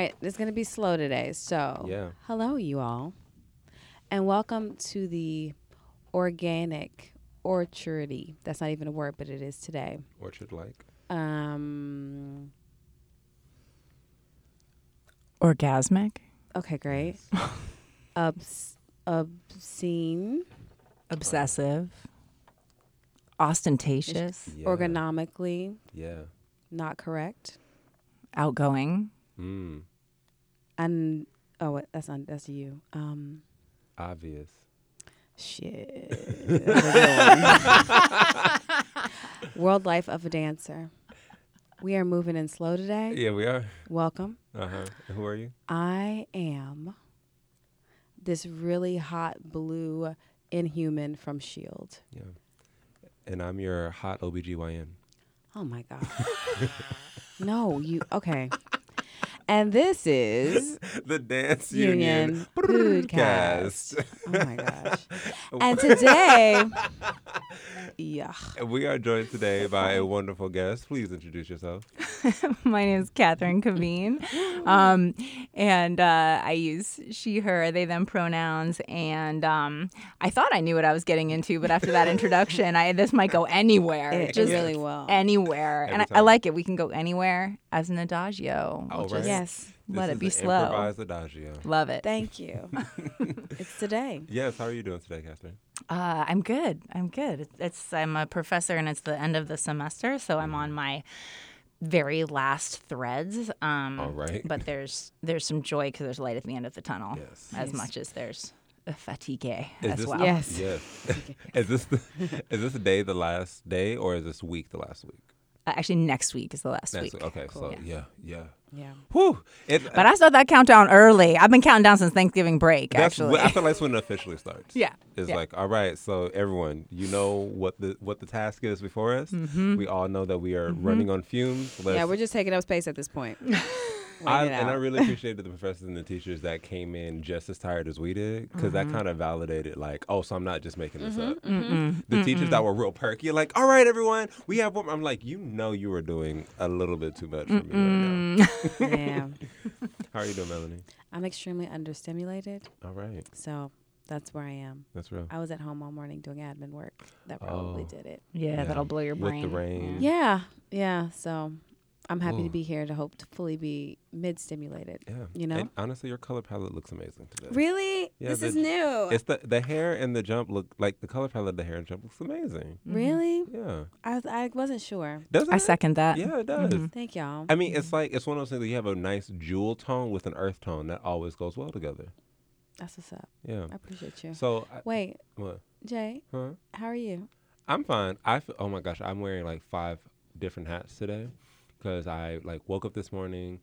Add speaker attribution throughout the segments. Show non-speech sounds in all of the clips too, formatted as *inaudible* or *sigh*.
Speaker 1: right, it's gonna be slow today. So,
Speaker 2: Yeah.
Speaker 1: hello, you all, and welcome to the organic orchardy. That's not even a word, but it is today.
Speaker 2: Orchard like.
Speaker 1: Um.
Speaker 3: Orgasmic,
Speaker 1: Okay, great. *laughs* Obs- obscene,
Speaker 3: obsessive, ostentatious,
Speaker 2: Yeah.
Speaker 1: ergonomically
Speaker 2: Yeah.
Speaker 1: not correct,
Speaker 3: outgoing,
Speaker 2: Mm.
Speaker 1: And oh, wait, that's not that's you. Um.
Speaker 2: Obvious.
Speaker 1: Shit. That's a good one. *laughs* World life of a dancer. We are moving in slow today.
Speaker 2: Yeah, we are.
Speaker 1: Welcome.
Speaker 2: Uh huh. Who are you?
Speaker 1: I am this really hot blue inhuman from Shield.
Speaker 2: Yeah. And I'm your hot OBGYN.
Speaker 1: Oh my god. *laughs* no, you okay. And this is *laughs*
Speaker 2: the Dance
Speaker 1: Union
Speaker 2: Union,
Speaker 1: Podcast.
Speaker 2: podcast.
Speaker 1: oh my gosh. *laughs* And today *laughs* yeah.
Speaker 2: we are joined today by a wonderful guest. Please introduce yourself.
Speaker 3: My name is Catherine Cabeen, um, and uh, I use she, her, they, them pronouns. And um, I thought I knew what I was getting into, but after that introduction, I this might go anywhere,
Speaker 1: It
Speaker 3: just
Speaker 1: really will.
Speaker 3: anywhere. and I, I like it. We can go anywhere as an adagio.
Speaker 2: Oh,
Speaker 3: We'll
Speaker 2: right.
Speaker 3: just
Speaker 1: Yes.
Speaker 3: Let
Speaker 2: This
Speaker 3: it
Speaker 2: is
Speaker 3: be
Speaker 2: an
Speaker 3: slow.
Speaker 2: Improvised adagio.
Speaker 3: Love it.
Speaker 1: Thank you. *laughs* it's today.
Speaker 2: Yes. How are you doing today, Catherine?
Speaker 3: Uh, I'm good. I'm good. It's, it's I'm a professor and it's the end of the semester, so I'm on my very last threads. Um,
Speaker 2: All right.
Speaker 3: But there's there's some joy because there's light at the end of the tunnel,
Speaker 2: Yes.
Speaker 3: as
Speaker 1: Nice.
Speaker 3: much as there's a fatigue
Speaker 2: Is
Speaker 3: as
Speaker 2: this
Speaker 3: well.
Speaker 1: Yes.
Speaker 2: Yes. *laughs* is this the, is this the day the last day or is this week the last week?
Speaker 3: Uh, actually, next week is the last
Speaker 2: Next
Speaker 3: week.
Speaker 2: week. Okay.
Speaker 1: Cool.
Speaker 2: So yeah, yeah.
Speaker 1: Yeah.
Speaker 2: Whew. It,
Speaker 3: But I start that countdown early. I've been counting down since Thanksgiving break.
Speaker 2: that's
Speaker 3: actually,
Speaker 2: wh- I feel like that's *laughs* when it officially starts.
Speaker 3: yeah.
Speaker 2: It's
Speaker 3: yeah.
Speaker 2: like, all right, so everyone, you know what the what the task is before us.
Speaker 3: Mm-hmm.
Speaker 2: We all know that we are running on fumes. Let's,
Speaker 1: Yeah, we're just taking up space at this point. *laughs*
Speaker 2: I, and I really *laughs* appreciated the professors and the teachers that came in just as tired as we did, because
Speaker 3: Mm-hmm.
Speaker 2: that kind of validated, like, oh, so I'm not just making this mm-hmm. up.
Speaker 3: Mm-mm.
Speaker 2: The teachers that mm-hmm. were real perky, like, all right, everyone, we have one. I'm like, you know, you were doing a little bit too much for me right now. *laughs*
Speaker 1: yeah.
Speaker 2: How are you doing, Melanie?
Speaker 1: I'm extremely understimulated,
Speaker 2: All right,
Speaker 1: so that's where I am.
Speaker 2: that's real.
Speaker 1: I was at home all morning doing admin work. That probably
Speaker 2: Oh.
Speaker 1: did it.
Speaker 3: yeah,
Speaker 2: Yeah.
Speaker 3: that'll blow your brain.
Speaker 2: With the rain.
Speaker 1: Yeah, yeah. So I'm happy
Speaker 2: Ooh.
Speaker 1: to mm. be here to hope to fully be mid stimulated.
Speaker 2: Yeah,
Speaker 1: You know?
Speaker 2: And honestly, your color palette looks amazing today.
Speaker 1: Really?
Speaker 2: Yeah,
Speaker 1: this
Speaker 2: the-
Speaker 1: is new.
Speaker 2: It's the the hair and the jump look like the color palette of the hair and jump looks amazing. Mm-hmm.
Speaker 1: really?
Speaker 2: Yeah,
Speaker 1: I I wasn't sure.
Speaker 2: doesn't
Speaker 3: I
Speaker 2: it?
Speaker 3: second that.
Speaker 2: Yeah, it mm-hmm. does.
Speaker 3: Mhm.
Speaker 1: Thank y'all.
Speaker 2: I mean, mm-hmm. it's like it's one of those things that you have a nice jewel tone with an earth tone that always goes well together.
Speaker 1: That's what's up.
Speaker 2: Yeah.
Speaker 1: I appreciate you.
Speaker 2: So, I,
Speaker 1: Wait,
Speaker 2: what?
Speaker 1: Jay,
Speaker 2: Huh?
Speaker 1: how are you?
Speaker 2: I'm fine. I f- oh my gosh, I'm wearing like five different hats today because I like woke up this morning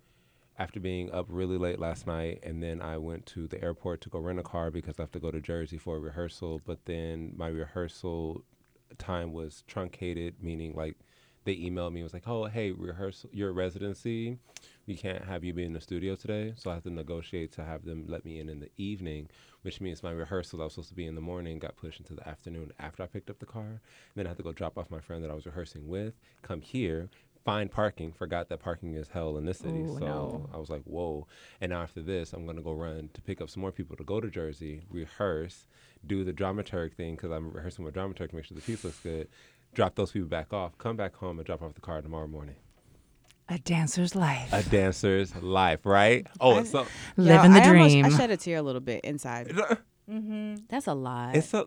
Speaker 2: after being up really late last night, and then I went to the airport to go rent a car because I have to go to Jersey for a rehearsal. But then my rehearsal time was truncated, meaning like they emailed me and was like, "Oh, hey, rehearsal, your residency, we can't have you be in the studio today." So I have to negotiate to have them let me in in the evening, which means my rehearsal that was supposed to be in the morning got pushed into the afternoon after I picked up the car. And then I had to go drop off my friend that I was rehearsing with, come here, find parking. Forgot that parking is hell in this city,
Speaker 3: Ooh,
Speaker 2: so
Speaker 3: no.
Speaker 2: I was like, "Whoa!" And after this, I'm gonna go run to pick up some more people to go to Jersey, rehearse, do the dramaturg thing because I'm rehearsing with dramaturg to make sure the piece looks good. Drop those people back off, come back home, and drop off the car tomorrow morning.
Speaker 3: A dancer's life.
Speaker 2: A dancer's life, right? Oh,
Speaker 1: I-
Speaker 2: it's so
Speaker 3: Living the
Speaker 1: I almost-
Speaker 3: dream.
Speaker 1: I shed a tear a little bit inside. *laughs*
Speaker 3: mm-hmm.
Speaker 1: That's a lot.
Speaker 2: it's a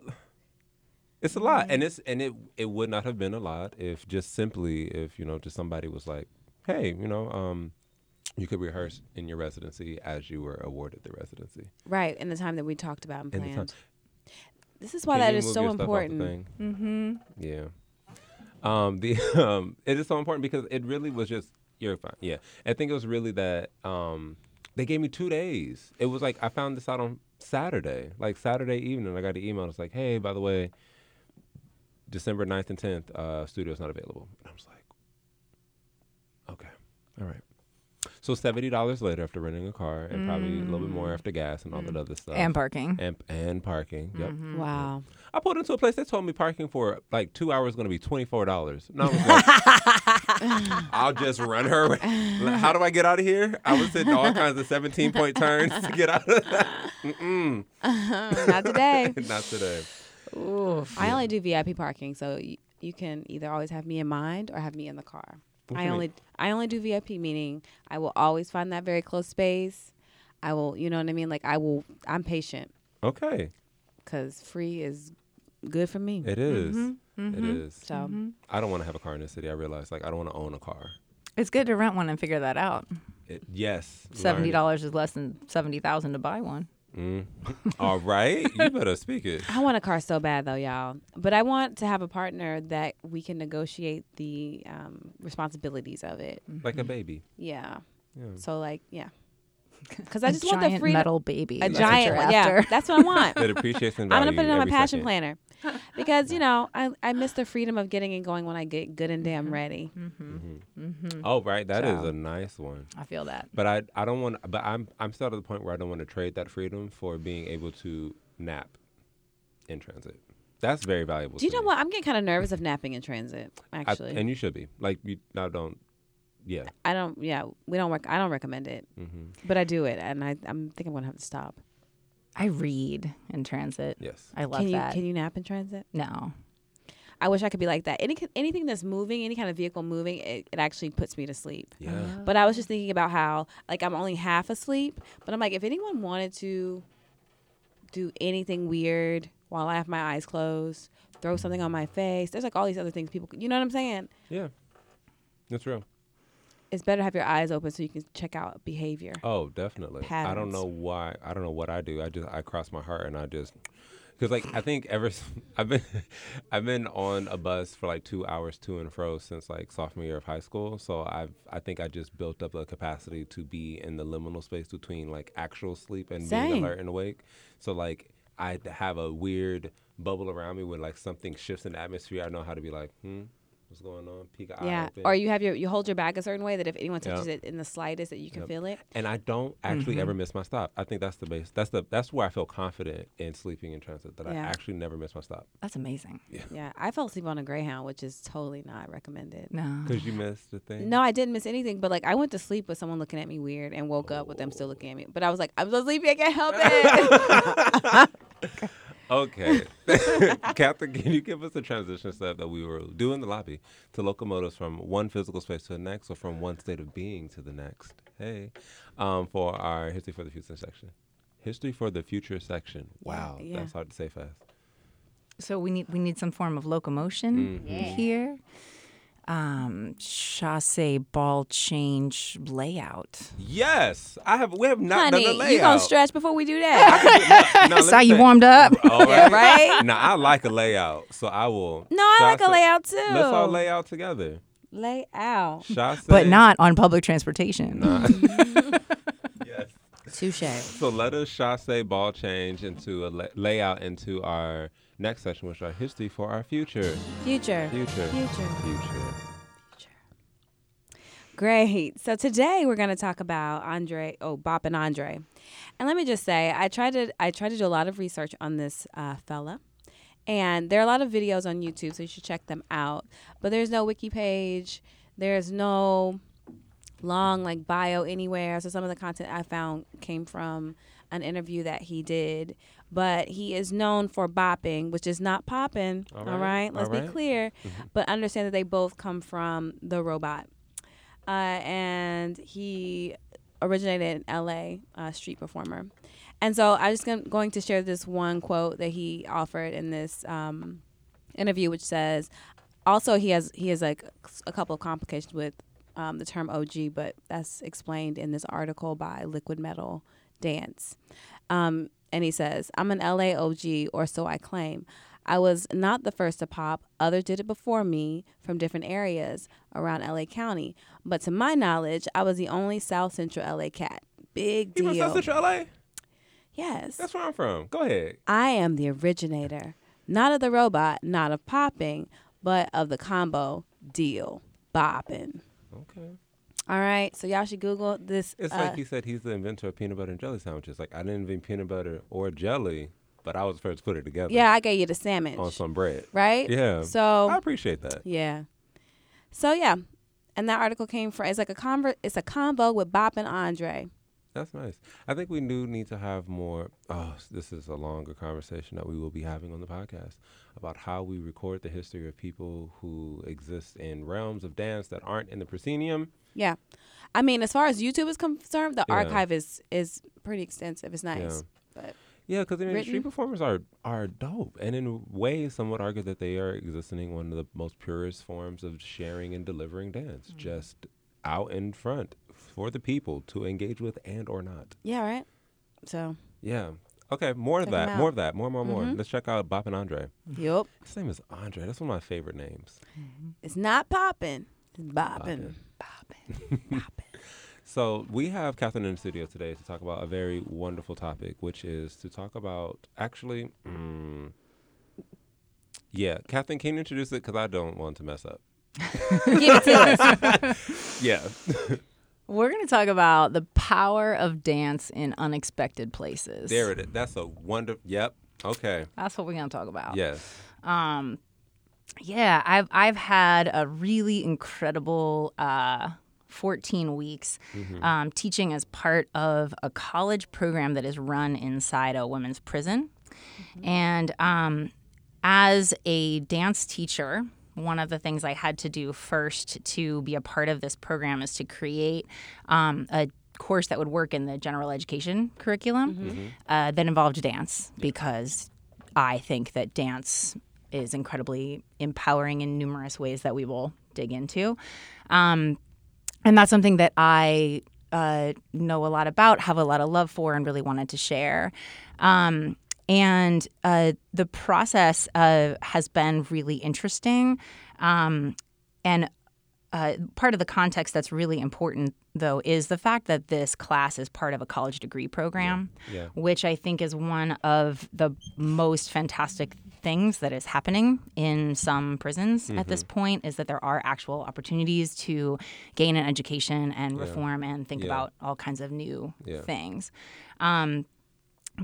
Speaker 2: it's a lot, and it's and it it would not have been a lot if just simply if you know just somebody was like, hey, you know, um, you could rehearse in your residency as you were awarded the residency.
Speaker 1: right in the time that we talked about and
Speaker 2: In the time-
Speaker 1: planned. This is why
Speaker 2: Can
Speaker 1: that
Speaker 2: you
Speaker 1: is
Speaker 2: move
Speaker 1: so
Speaker 2: your stuff off the
Speaker 1: important.
Speaker 3: Mm-hmm.
Speaker 2: Yeah. Um, the *laughs* um, it is so important because it really was just you're fine. Yeah, I think it was really that um, they gave me two days. It was like I found this out on Saturday, like Saturday evening. I got an email. It's like, hey, by the way, December 9th and tenth, uh, studio's not available. And I was like, okay, all right. So So seventy dollars later after renting a car, and probably a little bit
Speaker 1: Mm.
Speaker 2: more after gas and all that other stuff.
Speaker 3: And parking.
Speaker 2: and and parking. Yep.
Speaker 3: Mm-hmm.
Speaker 1: Wow.
Speaker 2: I pulled into a place that told me parking for like two hours is going to be twenty four dollars. And I was like, *laughs* I'll just run her. How do I get out of here? I was hitting all kinds of seventeen point turns to get out of *laughs* that. Mm-mm. *laughs*
Speaker 1: Not today.
Speaker 2: Not today.
Speaker 1: I only do VIP parking, so y- you can either always have me in mind or have me in the car.
Speaker 2: What
Speaker 1: I
Speaker 2: you
Speaker 1: only I only do VIP, meaning I will always find that very close space. I will, you know what I mean? Like I will. I'm patient
Speaker 2: Okay,
Speaker 1: because free is good for me.
Speaker 2: it is.
Speaker 3: Mm-hmm.
Speaker 2: It is.
Speaker 1: so
Speaker 2: I don't want to have a car in the city. I realize like I don't want to own a car.
Speaker 3: It's good to rent one and figure that out.
Speaker 2: It, yes. learn
Speaker 3: Seventy dollars is less than seventy thousand to buy one.
Speaker 2: Mm. All right, you better speak it.
Speaker 1: I want a car so bad though, y'all. But I want to have a partner that we can negotiate the um, responsibilities of it.
Speaker 2: Like a baby.
Speaker 1: Yeah.
Speaker 2: Yeah.
Speaker 1: So like, yeah. *laughs* Because I just want the
Speaker 3: free
Speaker 1: freedom.
Speaker 3: metal baby.
Speaker 1: a
Speaker 3: That's
Speaker 1: giant
Speaker 3: you're
Speaker 1: one. Yeah, that's what I want.
Speaker 2: It appreciates in
Speaker 1: I'm gonna put it on my passion
Speaker 2: second.
Speaker 1: planner *laughs* because you know I, I miss the freedom of getting and going when I get good and
Speaker 3: Mm-hmm.
Speaker 1: damn ready.
Speaker 2: Oh, right. that is
Speaker 1: So.
Speaker 2: a nice one.
Speaker 3: I feel that.
Speaker 2: But I I don't want. But I'm I'm still at the point where I don't want to trade that freedom for being able to nap in transit. That's very valuable.
Speaker 1: Do you
Speaker 2: to
Speaker 1: know
Speaker 2: me.
Speaker 1: what? I'm getting kind of nervous of napping in transit.
Speaker 2: I-
Speaker 1: Actually,
Speaker 2: and you should be like you. I don't. Yeah.
Speaker 1: I don't. Yeah, we don't work. I don't recommend it,
Speaker 2: hmm
Speaker 1: but I do it, and I I'm think I'm gonna have to stop.
Speaker 3: I read in transit.
Speaker 2: Yes.
Speaker 3: I love
Speaker 1: can you
Speaker 3: that.
Speaker 1: can you nap in transit?
Speaker 3: no.
Speaker 1: I wish I could be like that. Any anything that's moving, any kind of vehicle moving, it, it actually puts me to sleep.
Speaker 2: Yeah. Uh-huh.
Speaker 1: But I was just thinking about how like I'm only half asleep, but I'm like if anyone wanted to do anything weird while I have my eyes closed, throw something on my face. There's like all these other things people, you know what I'm saying?
Speaker 2: Yeah. That's real.
Speaker 1: It's better to have your eyes open so you can check out behavior.
Speaker 2: Oh, definitely. I don't know why. I don't know what I do. I just I cross my heart and I just because like I think ever *laughs* I've been *laughs* I've been on a bus for like two hours to and fro since like sophomore year of high school. So I've I think I just built up a capacity to be in the liminal space between like actual sleep and
Speaker 1: Same.
Speaker 2: being alert and awake. So like I have a weird bubble around me when like something shifts in the atmosphere. I know how to be like, hmm, what's going on? Peek an eye
Speaker 1: yeah.
Speaker 2: open.
Speaker 1: Or you have your you hold your bag a certain way that if anyone
Speaker 2: Yeah.
Speaker 1: touches it in the slightest that you can
Speaker 2: Yep.
Speaker 1: feel it.
Speaker 2: and I don't actually ever mm-hmm. miss my stop. I think that's the base. That's the that's where I feel confident in sleeping in transit. That I actually never miss my stop
Speaker 3: That's amazing.
Speaker 1: Yeah. Yeah. I fell asleep on a Greyhound, which is totally not recommended.
Speaker 3: No.
Speaker 2: because you missed the thing.
Speaker 1: No, I didn't miss anything, but like I went to sleep with someone looking at me weird and woke up with them still looking at me. But I was like, I'm so sleepy, I can't help it. *laughs* *laughs* *laughs*
Speaker 2: Okay, *laughs* Catherine, can you give us the transition step that we were doing the lobby to locomotives from one physical space to the next, or from one state of being to the next? Hey, um, for our history for the future section. History for the future section. Wow,
Speaker 1: yeah.
Speaker 2: that's hard to say fast.
Speaker 3: So we need we need some form of locomotion
Speaker 2: Mm-hmm.
Speaker 3: here. Um, chasse ball change layout.
Speaker 2: Yes, I have. We have not
Speaker 1: Honey,
Speaker 2: done the layout.
Speaker 1: you gonna stretch before we do that?
Speaker 2: No, let
Speaker 3: Saw
Speaker 2: me
Speaker 3: you
Speaker 2: say-
Speaker 3: warmed up.
Speaker 2: all right?
Speaker 1: Yeah,
Speaker 2: right.
Speaker 1: right?
Speaker 2: Now I like a layout, so I will.
Speaker 1: No, I like a layout too.
Speaker 2: Let's all lay out together.
Speaker 1: Lay out.
Speaker 2: Chasse-
Speaker 3: but not on public transportation.
Speaker 2: Nah. *laughs* yes.
Speaker 1: Touche.
Speaker 2: So let us chasse ball change into a la- layout into our next session which is our history for our future.
Speaker 1: Future.
Speaker 2: Future.
Speaker 1: Future.
Speaker 2: Future.
Speaker 1: Great. So today we're going to talk about Andre, oh, Boppin' Andre. And let me just say, I tried to I tried to do a lot of research on this uh, fella. And there are a lot of videos on YouTube, so you should check them out. But there's no wiki page. There's no long like bio anywhere. So some of the content I found came from an interview that he did. But he is known for bopping, which is not popping.
Speaker 2: All
Speaker 1: all
Speaker 2: right,
Speaker 1: right. Let's
Speaker 2: all
Speaker 1: be
Speaker 2: right.
Speaker 1: clear. But understand that they both come from the robot. Uh, and he originated in LA, uh, street performer. And so I'm just going to share this one quote that he offered in this um, interview, which says, also he has he has like a couple of complications with um, the term OG, but that's explained in this article by Liquid Metal Dance. Um, and he says, I'm an LA OG, or so I claim. I was not the first to pop. Others did it before me from different areas around LA County. But to my knowledge, I was the only South Central LA cat. Big deal.
Speaker 2: You from. South Central LA?
Speaker 1: Yes.
Speaker 2: That's where I'm from. Go ahead.
Speaker 1: I am the originator, not of the robot, not of popping, but of the combo deal bopping.
Speaker 2: Okay.
Speaker 1: All right, so y'all should Google this.
Speaker 2: It's
Speaker 1: uh,
Speaker 2: like he said he's the inventor of peanut butter and jelly sandwiches. Like I didn't invent peanut butter or jelly, but I was the first to put it together.
Speaker 1: yeah, I gave you the sandwich,
Speaker 2: On some bread.
Speaker 1: right?
Speaker 2: Yeah.
Speaker 1: So
Speaker 2: I appreciate that.
Speaker 1: yeah, so yeah, and that article came from. It's like a conver- It's a combo with Boppin' Andre.
Speaker 2: That's nice. I think we do need to have more. Oh, this is a longer conversation that we will be having on the podcast about how we record the history of people who exist in realms of dance that aren't in the proscenium.
Speaker 1: Yeah, I mean, as far as YouTube is concerned, the
Speaker 2: Yeah.
Speaker 1: archive is is pretty extensive. It's nice, but
Speaker 2: Yeah, because I mean, street performers are are dope, and in ways, some would argue that they are existing one of the most purest forms of sharing and delivering dance,
Speaker 1: Mm-hmm.
Speaker 2: just out in front for the people to engage with and or not.
Speaker 1: yeah, right. So
Speaker 2: Yeah. Okay, more of that, more of that, more, more, more.
Speaker 1: Mhm.
Speaker 2: Let's check out Boppin' Andre.
Speaker 1: yup,
Speaker 2: His name is Andre. That's one of my favorite names.
Speaker 1: it's not popping, it's bopping.
Speaker 2: Boppin'. *laughs* So we have Catherine in the studio today to talk about a very wonderful topic, which is to talk about actually. Mm, yeah, Catherine, can you introduce it? Because I don't want to mess up. *laughs*
Speaker 1: Give it to us. *laughs*
Speaker 2: Yeah.
Speaker 3: We're going to talk about the power of dance in unexpected places.
Speaker 2: there it is. That's a wonderful. Yep. Okay.
Speaker 3: That's what we're going to talk about.
Speaker 2: Yes.
Speaker 3: Um, yeah, I've I've had a really incredible uh, 14 weeks um, teaching as part of a college program that is run inside a women's prison, and um, as a dance teacher. One of the things I had to do first to be a part of this program is to create um, a course that would work in the general education curriculum uh, that involved dance because I think that dance is incredibly empowering in numerous ways that we will dig into. Um, and that's something that I uh, know a lot about, have a lot of love for, and really wanted to share. Um, and uh, the process uh, has been really interesting. Um, and uh, part of the context that's really important, though, is the fact that this class is part of a college degree program,
Speaker 2: Yeah.
Speaker 3: which I think is one of the most fantastic things that is happening in some prisons at this point is that there are actual opportunities to gain an education and reform and think
Speaker 2: Yeah.
Speaker 3: about all kinds of new
Speaker 2: Yeah.
Speaker 3: things. Um,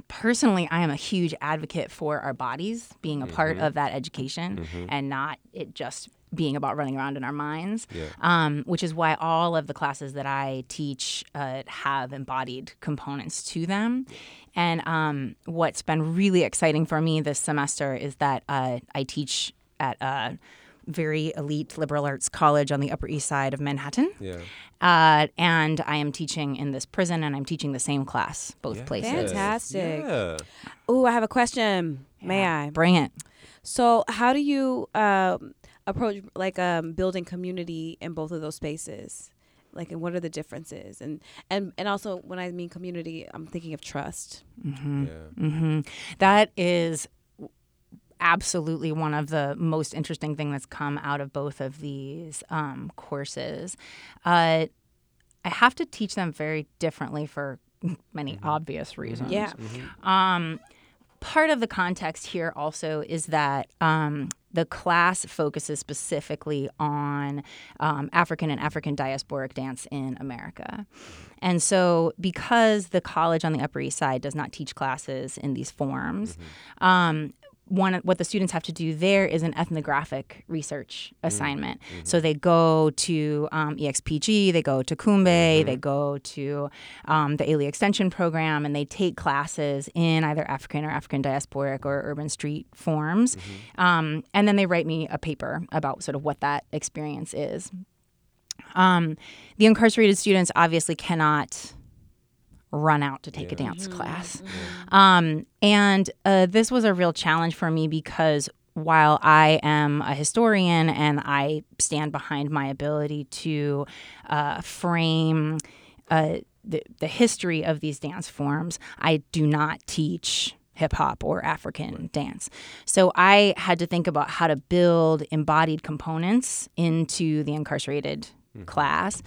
Speaker 3: personally i am a huge advocate for our bodies being a
Speaker 2: Mm-hmm.
Speaker 3: part of that education and not it just being about running around in our minds
Speaker 2: Yeah.
Speaker 3: um, which is why all of the classes that i teach uh, have embodied components to them and um, what's been really exciting for me this semester is that uh, i teach at a very elite liberal arts college on the upper east side of manhattan
Speaker 2: Yeah.
Speaker 3: uh, and I am teaching in this prison, and I'm teaching the same class both places.
Speaker 1: Fantastic.
Speaker 2: Yeah.
Speaker 1: Ooh, I have a question. May I?
Speaker 3: Bring it.
Speaker 1: So, how do you um, approach like um, building community in both of those spaces? Like, and what are the differences? And and and also, when I mean community, I'm thinking of trust.
Speaker 3: Mm-hmm.
Speaker 2: Yeah.
Speaker 3: hmm That is absolutely one of the most interesting thing that's come out of both of these um, courses. Uh, I have to teach them very differently for many obvious reasons.
Speaker 1: Yeah.
Speaker 3: Um, part of the context here also is that um, the class focuses specifically on um, African and African diasporic dance in America. And so, because the college on the Upper East Side does not teach classes in these forms, um, one what the students have to do there is an ethnographic research assignment. So they go to um, EXPG, they go to Kumbe, they go to um, the Ailey Extension Program, and they take classes in either African or African diasporic or urban street forms. Um, and then they write me a paper about sort of what that experience is. Um, the incarcerated students obviously cannot run out to take a dance class. Um, and uh, this was a real challenge for me because while I am a historian and I stand behind my ability to uh, frame uh, the, the history of these dance forms, I do not teach hip hop or African dance. So I had to think about how to build embodied components into the incarcerated class.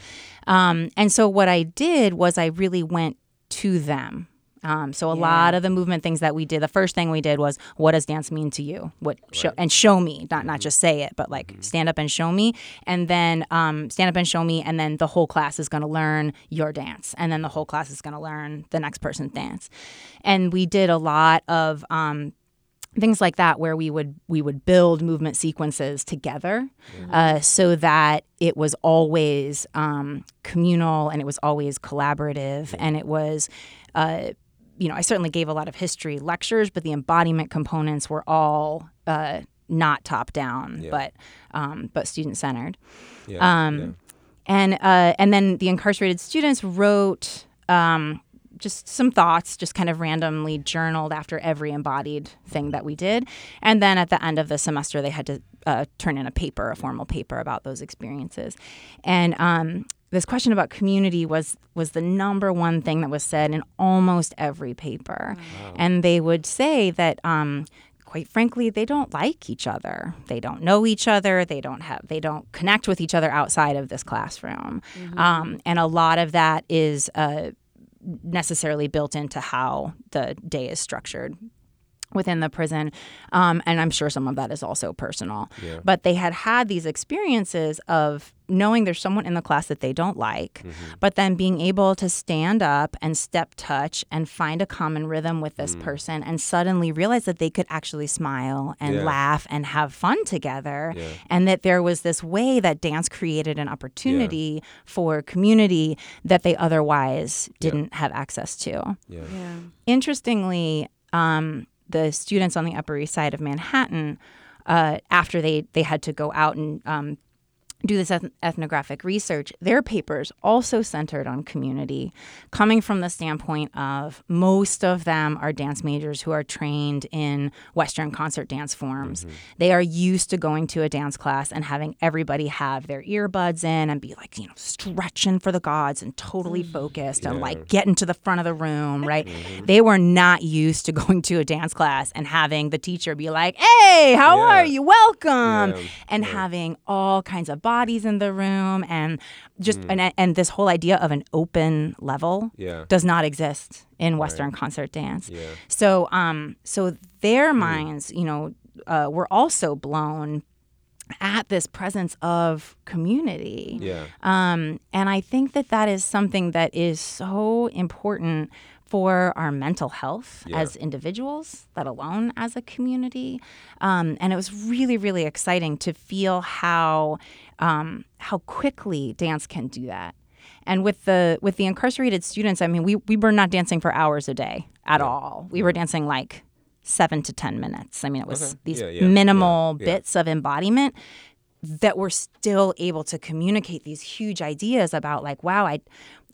Speaker 3: Um, and so what I did was I really went to them Um, so a
Speaker 1: Yeah.
Speaker 3: lot of the movement things that we did, the first thing we did was, what does dance mean to you? What show, and show me, not not just say it, but like stand up and show me, and then um, stand up and show me, and then the whole class is going to learn your dance, and then the whole class is going to learn the next person's dance, and we did a lot of. Um, things like that where we would we would build movement sequences together uh, so that it was always um, communal and it was always collaborative and it was uh, you know i certainly gave a lot of history lectures but the embodiment components were all uh, not top down
Speaker 2: Yeah.
Speaker 3: but um, but student centered
Speaker 2: Yeah.
Speaker 3: um,
Speaker 2: yeah.
Speaker 3: and uh, and then the incarcerated students wrote um, just some thoughts, just kind of randomly journaled after every embodied thing that we did, and then at the end of the semester they had to uh, turn in a paper, a formal paper about those experiences, and. Um, this question about community was was the number one thing that was said in almost every paper, and they would say that um, quite frankly they don't like each other. They don't know each other. They don't have they don't connect with each other outside of this classroom. Um, and a lot of that is uh, necessarily built into how the day is structured within the prison um, and i'm sure some of that is also personal
Speaker 2: Yeah.
Speaker 3: but they had had these experiences of knowing there's someone in the class that they don't like
Speaker 2: Mm-hmm.
Speaker 3: but then being able to stand up and step touch and find a common rhythm with this person and suddenly realize that they could actually smile and
Speaker 2: Yeah.
Speaker 3: laugh and have fun together
Speaker 2: Yeah.
Speaker 3: and that there was this way that dance created an opportunity for community that they otherwise didn't have access to
Speaker 2: Yeah.
Speaker 1: Yeah.
Speaker 3: interestingly, um, the students on the Upper East Side of Manhattan, uh, after they they had to go out and um, do this eth- ethnographic research, their papers also centered on community, coming from the standpoint of most of them are dance majors who are trained in Western concert dance forms. Mm-hmm. They are used to going to a dance class and having everybody have their earbuds in and be like, you know, stretching for the gods and totally mm. focused and like getting to the front of the room, right? Mm-hmm. They were not used to *laughs* going to a dance class and having the teacher be like, hey, how
Speaker 2: Yeah.
Speaker 3: are you? Welcome.
Speaker 2: Yeah.
Speaker 3: And having all kinds of bodies in the room and just and, and this whole idea of an open level
Speaker 2: Yeah.
Speaker 3: does not exist in Western concert dance.
Speaker 2: Yeah.
Speaker 3: So um so their minds, you know, uh, were also blown at this presence of community.
Speaker 2: Yeah.
Speaker 3: Um, and I think that that is something that is so important for our mental health
Speaker 2: Yeah.
Speaker 3: as individuals, let alone as a community. Um, and it was really, really exciting to feel how um, how quickly dance can do that. And with the with the incarcerated students, I mean, we we were not dancing for hours a day at all. We were dancing like seven to ten minutes. I mean, it was
Speaker 2: Okay.
Speaker 3: these
Speaker 2: Yeah, yeah,
Speaker 3: minimal
Speaker 2: yeah, yeah.
Speaker 3: bits of embodiment that we're still able to communicate these huge ideas about like wow i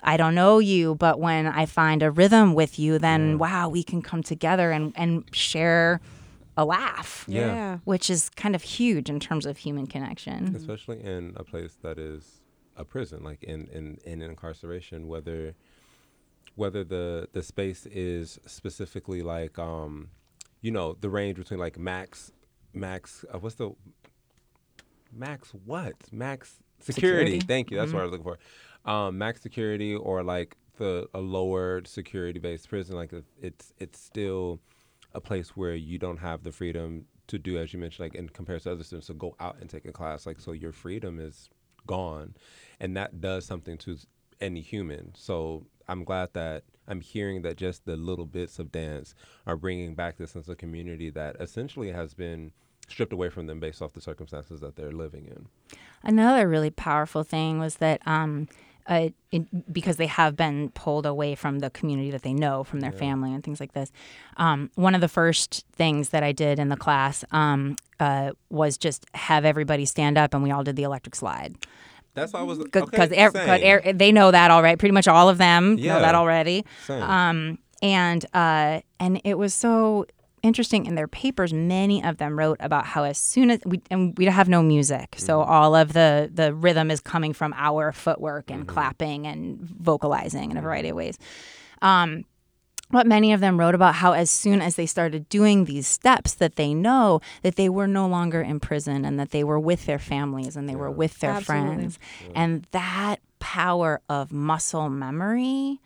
Speaker 3: i don't know you but when i find a rhythm with you then wow we can come together and and share a laugh.
Speaker 2: Yeah.
Speaker 3: which is kind of huge in terms of human connection.
Speaker 2: Especially in a place that is a prison like in in, in incarceration whether whether the the space is specifically like um you know the range between like max max uh, what's the max what? Max security,
Speaker 3: Security.
Speaker 2: thank you. That's what i was looking for um max security or like the a lower security based prison like it's it's still a place where you don't have the freedom to do as you mentioned like in comparison to other students to go out and take a class like so your freedom is gone. And that does something to any human. So i'm glad that i'm hearing that just the little bits of dance are bringing back this sense of community that essentially has been stripped away from them based off the circumstances that they're living in.
Speaker 3: Another really powerful thing was that um, uh, it, because they have been pulled away from the community that they know from their family and things like this. Um, one of the first things that I did in the class um, uh, was just have everybody stand up, and we all did the electric slide
Speaker 2: that's why i was
Speaker 3: because
Speaker 2: okay,
Speaker 3: they know that already. Pretty much all of them
Speaker 2: Yeah.
Speaker 3: know that already.
Speaker 2: Same.
Speaker 3: Um, and uh, and it was so interesting in their papers. Many of them wrote about how as soon as we and we have no music, so mm. all of the the rhythm is coming from our footwork and mm-hmm. clapping and vocalizing in a mm-hmm. variety of ways. Um, but many of them wrote about how as soon as they started doing these steps that they know that they were no longer in prison and that they were with their families and they were with their
Speaker 1: Absolutely.
Speaker 3: friends and that power of muscle memory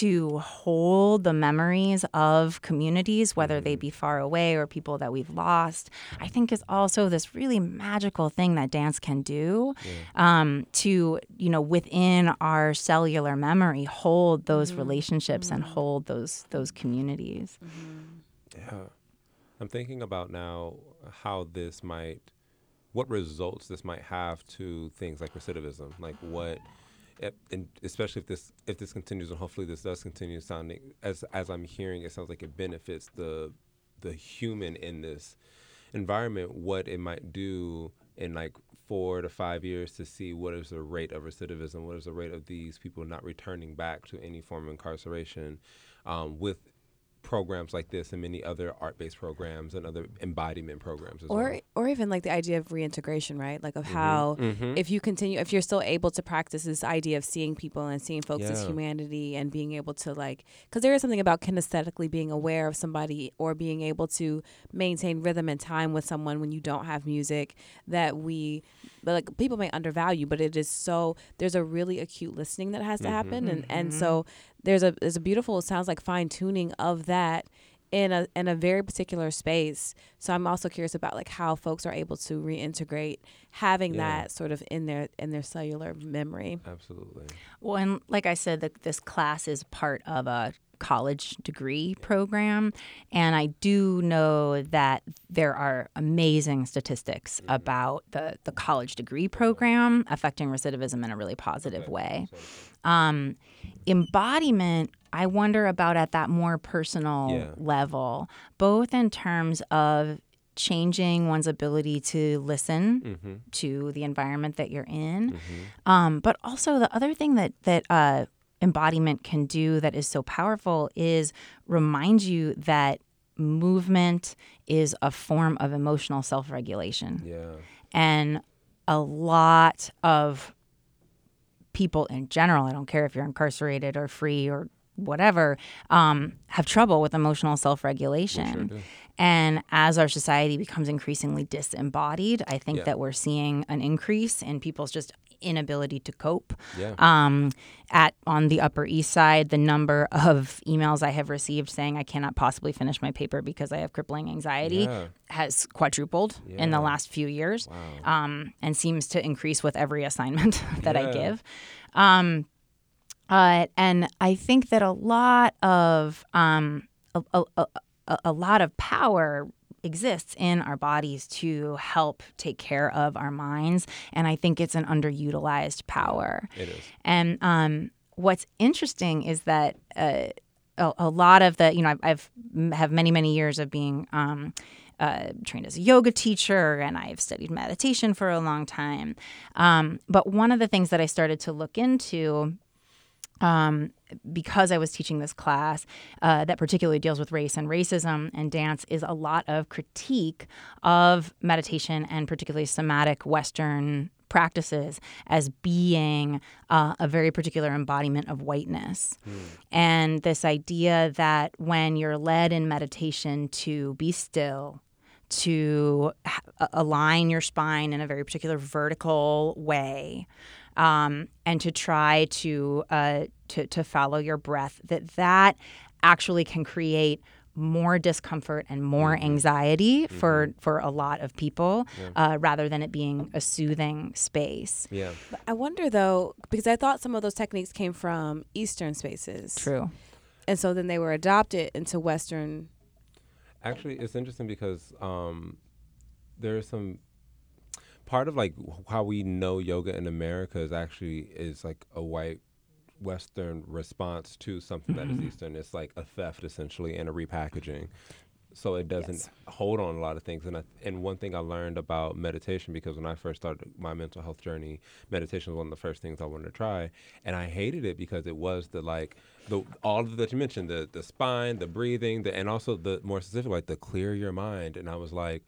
Speaker 3: to hold the memories of communities, whether they mm-hmm. be far away or people that we've lost, I think is also this really magical thing that dance can do um, to, you know, within our cellular memory, hold those mm-hmm. relationships and mm-hmm. hold those those communities.
Speaker 2: Yeah. I'm thinking about now how this might, what results this might have to things like recidivism. Like what, if- and especially if this if this continues, and hopefully this does continue sounding as as I'm hearing, it sounds like it benefits the the human in this environment. What it might do in like four to five years to see what is the rate of recidivism, what is the rate of these people not returning back to any form of incarceration, um, with programs like this and many other art-based programs and other embodiment programs as
Speaker 1: or
Speaker 2: well.
Speaker 1: or even like the idea of reintegration right? Like of mm-hmm. how mm-hmm. if you continue if you're still able to practice this idea of seeing people and seeing folks as humanity and being able to like because there is something about kinesthetically being aware of somebody or being able to maintain rhythm and time with someone when you don't have music that we but like people may undervalue but it is so there's a really acute listening that has to mm-hmm. happen and and so there's a there's a beautiful it sounds like fine tuning of that in a in a very particular space. So I'm also curious about like how folks are able to reintegrate having
Speaker 2: Yeah.
Speaker 1: that sort of in their in their cellular memory.
Speaker 2: Absolutely.
Speaker 3: Well, and like I said, the, this class is part of a college degree program. And I do know that there are amazing statistics mm-hmm. about the, the college degree program affecting recidivism in a really positive way. Um, embodiment, I wonder about at that more personal
Speaker 2: Yeah.
Speaker 3: level, both in terms of changing one's ability to listen to the environment that you're in, um, but also the other thing that that uh, embodiment can do that is so powerful is remind you that movement is a form of emotional self-regulation
Speaker 2: Yeah.
Speaker 3: and a lot of people in general, I don't care if you're incarcerated or free or whatever, um, have trouble with emotional self regulation.
Speaker 2: do.
Speaker 3: and as our society becomes increasingly disembodied, I think
Speaker 2: Yeah.
Speaker 3: that we're seeing an increase in people's just inability to cope.
Speaker 2: Yeah.
Speaker 3: Um, at on the Upper East Side, the number of emails I have received saying I cannot possibly finish my paper because I have crippling anxiety
Speaker 2: Yeah.
Speaker 3: has quadrupled in the last few years, um, and seems to increase with every assignment *laughs* that I give. Um, uh, and I think that a lot of um, a, a, a, a lot of power exists in our bodies to help take care of our minds, and I think it's an underutilized power.
Speaker 2: It is.
Speaker 3: And um, what's interesting is that uh, a, a lot of the, you know, I've, I've have many many years of being um, uh, trained as a yoga teacher, and I've studied meditation for a long time. Um, but one of the things that I started to look into um, because I was teaching this class uh, that particularly deals with race and racism and dance is a lot of critique of meditation and particularly somatic Western practices as being uh, a very particular embodiment of whiteness. And this idea that when you're led in meditation to be still, to ha- align your spine in a very particular vertical way, um, and to try to, uh, to to follow your breath. That that actually can create more discomfort and more anxiety for for a lot of people, uh, rather than it being a soothing space.
Speaker 2: Yeah.
Speaker 1: I wonder though because I thought some of those techniques came from Eastern spaces.
Speaker 3: True.
Speaker 1: And so then they were adopted into Western.
Speaker 2: Actually, it's interesting because um, there's some part of like how we know yoga in America is actually is like a white Western response to something that is mm-hmm. Eastern. It's like a theft essentially and a repackaging. So it doesn't
Speaker 3: Yes.
Speaker 2: hold on a lot of things. And I, and one thing I learned about meditation because when I first started my mental health journey, meditation was one of the first things I wanted to try, and I hated it because it was the like the all of that you mentioned the the spine, the breathing, the and also the more specific like the clear your mind. And I was like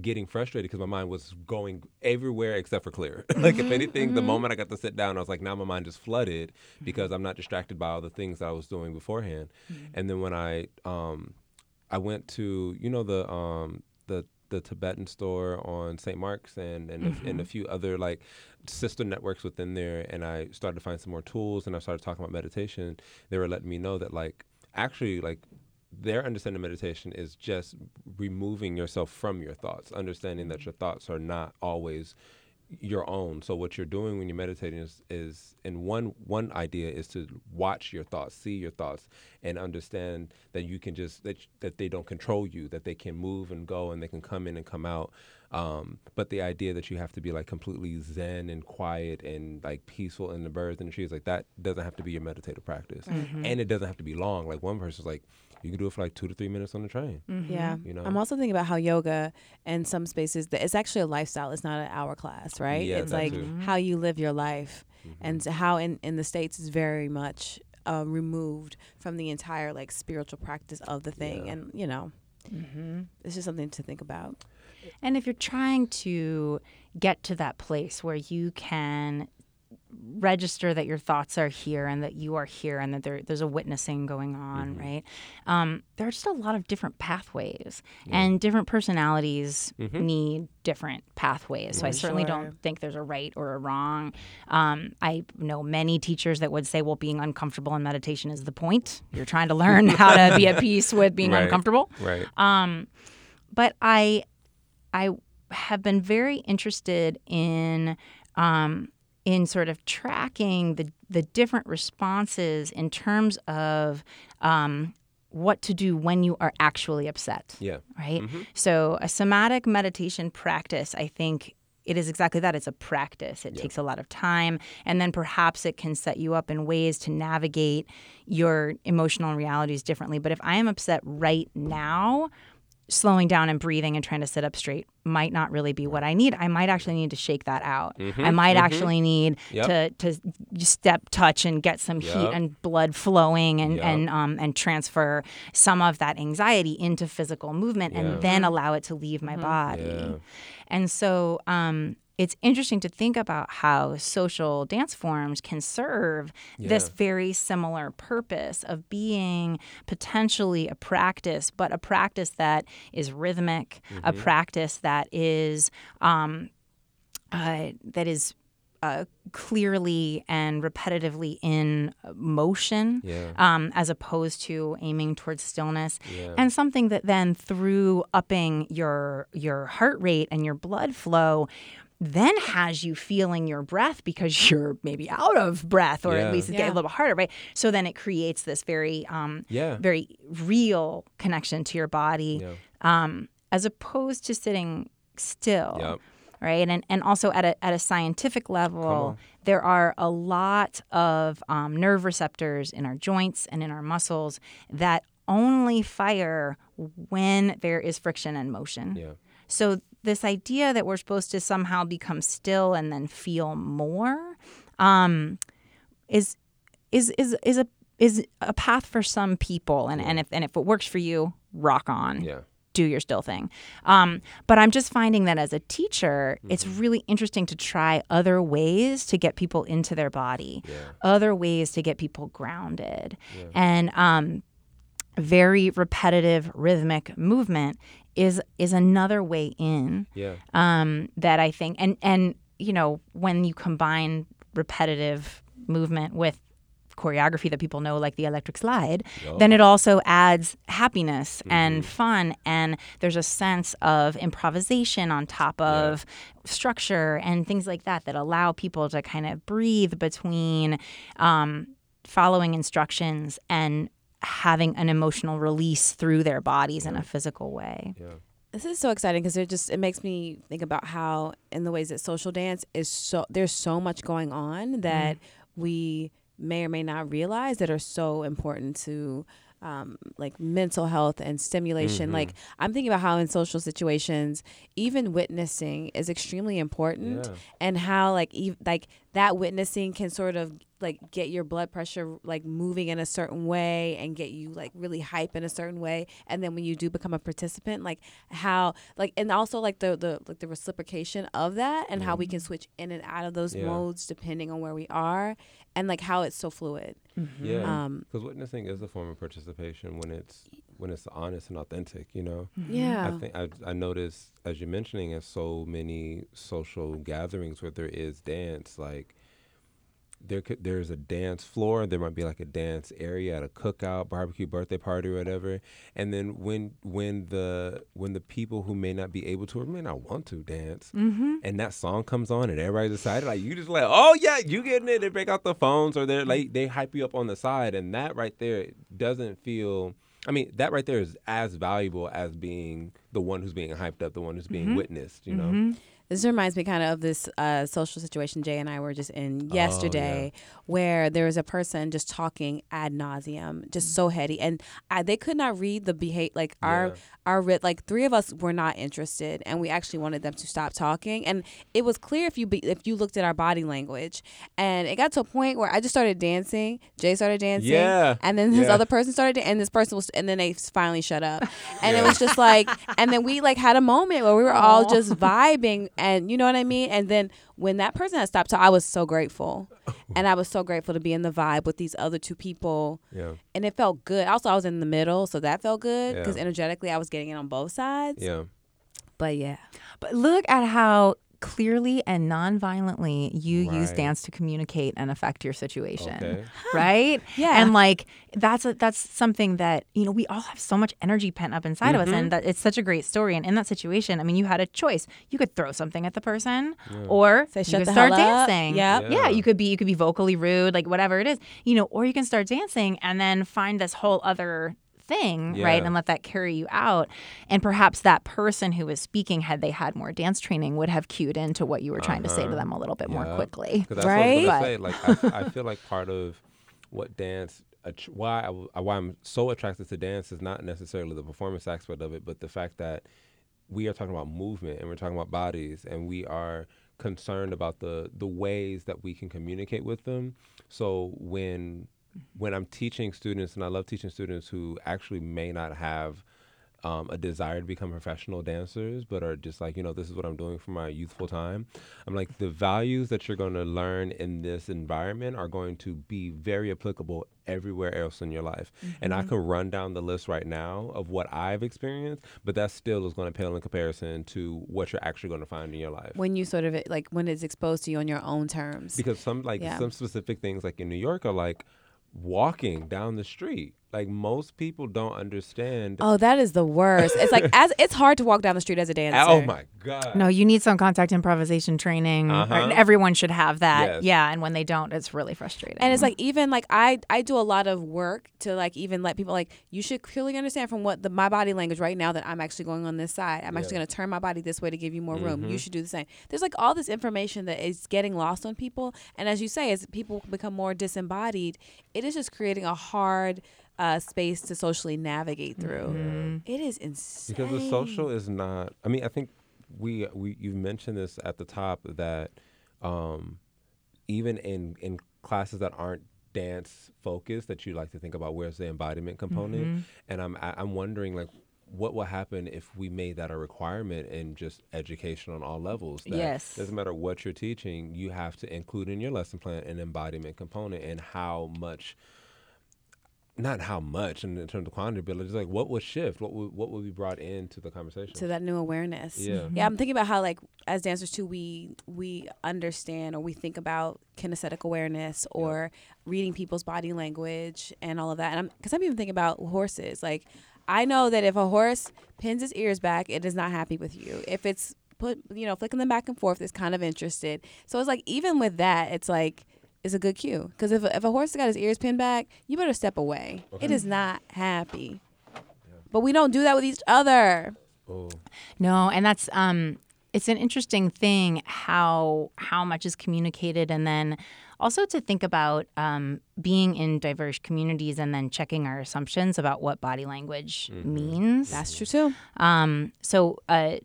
Speaker 2: getting frustrated because my mind was going everywhere except for clear. *laughs* like if anything, the moment I got to sit down, I was like, now my mind is flooded because I'm not distracted by all the things that I was doing beforehand. And then when I um I went to you know the um the the Tibetan store on St. Mark's and and, a, and a few other like sister networks within there. And I started to find some more tools, and I started talking about meditation. They were letting me know that like actually like their understanding of meditation is just removing yourself from your thoughts, understanding that mm-hmm. your thoughts are not always your own. So what you're doing when you're meditating is, is and one one idea is to watch your thoughts, see your thoughts, and understand that you can just that that they don't control you, that they can move and go and they can come in and come out. Um, but the idea that you have to be like completely zen and quiet and like peaceful in the birds and the trees, like that doesn't have to be your meditative practice, and it doesn't have to be long. Like one person's like, you can do it for like two to three minutes on the train.
Speaker 1: Yeah.
Speaker 2: You know?
Speaker 1: I'm also thinking about how yoga in some spaces that it's actually a lifestyle. It's not an hour class, right?
Speaker 2: Yeah,
Speaker 1: it's like
Speaker 2: too.
Speaker 1: how you live your life.
Speaker 2: Mm-hmm.
Speaker 1: And how in, in the States is very much uh, removed from the entire like spiritual practice of the thing.
Speaker 2: Yeah.
Speaker 1: And, you know, it's just something to think about.
Speaker 3: And if you're trying to get to that place where you can register that your thoughts are here and that you are here and that there, there's a witnessing going on, right? Um, there are just a lot of different pathways, and different personalities need different pathways. So I certainly
Speaker 1: Sure.
Speaker 3: don't think there's a right or a wrong. Um, I know many teachers that would say, well, being uncomfortable in meditation is the point. You're trying to learn *laughs* how to be at peace with being
Speaker 2: Right.
Speaker 3: uncomfortable
Speaker 2: Right.
Speaker 3: Um, but I I have been very interested in um, in sort of tracking the the different responses in terms of um, what to do when you are actually upset.
Speaker 2: Yeah.
Speaker 3: Right. So a somatic meditation practice, I think. It is exactly that. It's a practice. It takes a lot of time. And then perhaps it can set you up in ways to navigate your emotional realities differently. But if I am upset right now, slowing down and breathing and trying to sit up straight might not really be what I need. I might actually need to shake that out. I might actually need
Speaker 2: Yep.
Speaker 3: to to step touch and get some heat and blood flowing and
Speaker 2: Yep.
Speaker 3: and um and transfer some of that anxiety into physical movement
Speaker 2: Yeah.
Speaker 3: and then allow it to leave my body.
Speaker 2: Yeah.
Speaker 3: And so um it's interesting to think about how social dance forms can serve this very similar purpose of being potentially a practice, but a practice that is rhythmic, a
Speaker 2: Mm-hmm.
Speaker 3: practice that is um, uh, that is uh, clearly and repetitively in motion,
Speaker 2: Yeah.
Speaker 3: um, as opposed to aiming towards stillness,
Speaker 2: Yeah.
Speaker 3: and something that then through upping your your heart rate and your blood flow. Then has you feeling your breath because *laughs* you're maybe out of breath, or
Speaker 2: Yeah.
Speaker 3: at least it's getting
Speaker 1: Yeah.
Speaker 3: a little harder, right? So then it creates this very, um,
Speaker 2: Yeah.
Speaker 3: very real connection to your body,
Speaker 2: Yeah.
Speaker 3: um, as opposed to sitting still
Speaker 2: Yep.
Speaker 3: right? And and also at a at a scientific level, there are a lot of um, nerve receptors in our joints and in our muscles that only fire when there is friction and motion.
Speaker 2: Yeah.
Speaker 3: So this idea that we're supposed to somehow become still and then feel more um, is is is is a is a path for some people, and, and if and if it works for you, rock on
Speaker 2: Yeah.
Speaker 3: do your still thing. Um, but I'm just finding that as a teacher, it's really interesting to try other ways to get people into their body, other ways to get people grounded. And um, very repetitive rhythmic movement is is another way in
Speaker 2: Yeah.
Speaker 3: um, that I think and and you know when you combine repetitive movement with choreography that people know like the electric slide then it also adds happiness and fun and there's a sense of improvisation on top of structure and things like that that allow people to kind of breathe between um, following instructions and having an emotional release through their bodies in a physical way
Speaker 2: Yeah.
Speaker 1: This is so exciting because it just it makes me think about how in the ways that social dance is so there's so much going on that we may or may not realize that are so important to um, like mental health and stimulation. Like I'm thinking about how in social situations, even witnessing is extremely important,
Speaker 2: Yeah.
Speaker 1: and how like ev- like that witnessing can sort of like get your blood pressure like moving in a certain way and get you like really hype in a certain way and then when you do become a participant like how like and also like the the like the reciprocation of that and how we can switch in and out of those
Speaker 2: Yeah.
Speaker 1: modes depending on where we are and like how it's so fluid
Speaker 2: Yeah.
Speaker 1: Um,
Speaker 2: Because witnessing is a form of participation when it's when it's honest and authentic. You know. Mm-hmm.
Speaker 1: Yeah.
Speaker 2: I think I, I noticed as you're mentioning at so many social gatherings where there is dance, like there could there's a dance floor, there might be like a dance area at a cookout, barbecue, birthday party, or whatever. And then when when the when the people who may not be able to or may not want to dance, mm-hmm. and that song comes on and everybody's excited, like you just like, oh yeah, you getting it. They break out the phones or they're like they hype you up on the side, and that right there doesn't feel. I mean, that right there is as valuable as being the one who's being hyped up, the one who's being mm-hmm. witnessed. You know. Mm-hmm.
Speaker 1: This reminds me kind of of this uh, social situation Jay and I were just in
Speaker 2: Oh,
Speaker 1: yesterday, where there was a person just talking ad nauseum, just so heady, and I, they could not read the behavior. Like our
Speaker 2: Yeah.
Speaker 1: our like three of us were not interested, and we actually wanted them to stop talking. And it was clear if you be, if you looked at our body language, and it got to a point where I just started dancing. Jay started dancing,
Speaker 2: Yeah.
Speaker 1: and then this
Speaker 2: Yeah.
Speaker 1: other person started, and this person was, and then they finally shut up, *laughs* and it was just like, and then we like had a moment where we were all just vibing, and you know what I mean. And then when that person had stopped, so I was so grateful, *laughs* and I was so grateful to be in the vibe with these other two people,
Speaker 2: Yeah.
Speaker 1: and it felt good. Also, I was in the middle, so that felt good because
Speaker 2: Yeah.
Speaker 1: energetically I was getting it on both sides.
Speaker 2: Yeah.
Speaker 1: But yeah,
Speaker 3: But look at how clearly and non-violently you use dance to communicate and affect your situation.
Speaker 2: Okay.
Speaker 3: Right?
Speaker 1: Yeah.
Speaker 3: And like that's a, that's something that, you know, we all have so much energy pent up inside of us
Speaker 2: Mm-hmm.
Speaker 3: and that it's such a great story and in that situation, I mean, you had a choice. You could throw something at the person or
Speaker 1: Say,
Speaker 3: you could start dancing.
Speaker 1: Yep.
Speaker 3: Yeah,
Speaker 2: Yeah.
Speaker 3: you could be you could be vocally rude, like whatever it is. You know, or you can start dancing and then find this whole other thing, right? And let that carry you out. And perhaps that person who was speaking, had they had more dance training, would have cued into what you were trying to say to
Speaker 2: Uh-huh.
Speaker 3: them a little bit more
Speaker 2: Yeah.
Speaker 3: quickly.
Speaker 2: 'Cause that's
Speaker 1: Right?
Speaker 2: what I was
Speaker 3: But-
Speaker 2: say. Like I, I feel like part of what dance, why I, why I'm so attracted to dance is not necessarily the performance aspect of it, but the fact that we are talking about movement and we're talking about bodies, and we are concerned about the the ways that we can communicate with them. So when when I'm teaching students, and I love teaching students who actually may not have um, a desire to become professional dancers, but are just like, you know, this is what I'm doing for my youthful time. I'm like, the values that you're going to learn in this environment are going to be very applicable everywhere else in your life. And I can run down the list right now of what I've experienced, but that still is going to pale in comparison to what you're actually going to find in your life.
Speaker 1: when you sort of like when it's exposed to you on your own terms.
Speaker 2: Because some like
Speaker 1: Yeah.
Speaker 2: some specific things like in New York are like walking down the street. Like most people don't understand.
Speaker 1: Oh, that is the worst. It's like *laughs* as it's hard to walk down the street as a dancer.
Speaker 2: oh my god.
Speaker 3: No, you need some contact improvisation training.
Speaker 2: Uh-huh.
Speaker 3: And everyone should have that.
Speaker 2: Yes.
Speaker 3: Yeah, and when they don't, it's really frustrating.
Speaker 1: And it's like even like I I do a lot of work to like even let people like you should clearly understand from what the my body language right now that I'm actually going on this side. I'm actually going to turn my body this way to give you more room.
Speaker 2: Mm-hmm.
Speaker 1: You should do the same. There's like all this information that is getting lost on people, and as you say, as people become more disembodied, it is just creating a hard uh, space to socially navigate through. It is insane
Speaker 2: because the social is not i mean i think we we you mentioned this at the top that um even in in classes that aren't dance focused that you like to think about where's the embodiment component and i'm I- i'm wondering like what will happen if we made that a requirement in just education on all levels that
Speaker 3: Yes.
Speaker 2: doesn't matter what you're teaching you have to include in your lesson plan an embodiment component and how much not how much in, in terms of quantity, but just like what would shift, what would what would be brought into the conversation.
Speaker 1: to that new awareness.
Speaker 2: Yeah. Mm-hmm.
Speaker 1: Yeah, I'm thinking about how like as dancers too we we understand or we think about kinesthetic awareness or reading people's body language and all of that. And I'm cuz I'm even thinking about horses. Like I know that if a horse pins its ears back, it is not happy with you. If it's put you know flicking them back and forth, it's kind of interested. So it's like even with that, it's like it's a good cue because if a, if a horse got his ears pinned back, you better step away. It is not happy. But we don't do that with each other.
Speaker 2: oh,
Speaker 3: No, and that's um it's an interesting thing how how much is communicated and then also to think about um, being in diverse communities and then checking our assumptions about what body language means.
Speaker 1: That's true too.
Speaker 3: Um, so, uh,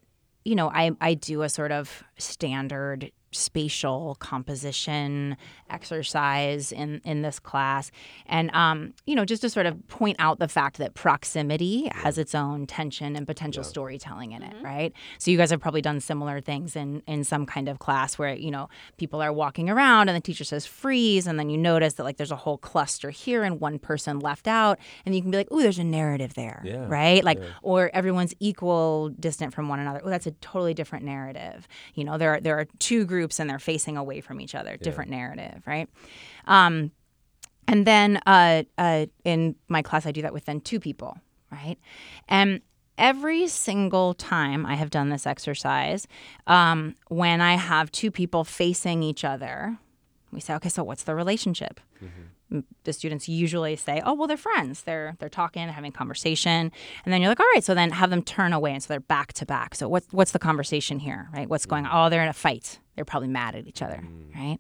Speaker 3: you know, I, I do a sort of standard spatial composition exercise in in this class. And um, you know just to sort of point out the fact that proximity has its own tension and potential storytelling in it right? So you guys have probably done similar things in in some kind of class where you know people are walking around and the teacher says freeze and then you notice that like there's a whole cluster here and one person left out and you can be like oh there's a narrative there
Speaker 2: Yeah,
Speaker 3: right? Like or everyone's equal distant from one another. Oh that's a totally different narrative. You know there are there are two groups and they're facing away from each other different narrative right um and then uh, uh, in my class, I do that with then two people, right? And every single time I have done this exercise, um, when I have two people facing each other, we say, okay, so what's the relationship? M- The students usually say, "Oh, well, they're friends. They're they're talking, having conversation." And then you're like, "All right, so then have them turn away, and so they're back to back. So what's what's the conversation here, right? What's going on? Oh, they're in a fight. They're probably mad at each other, right?"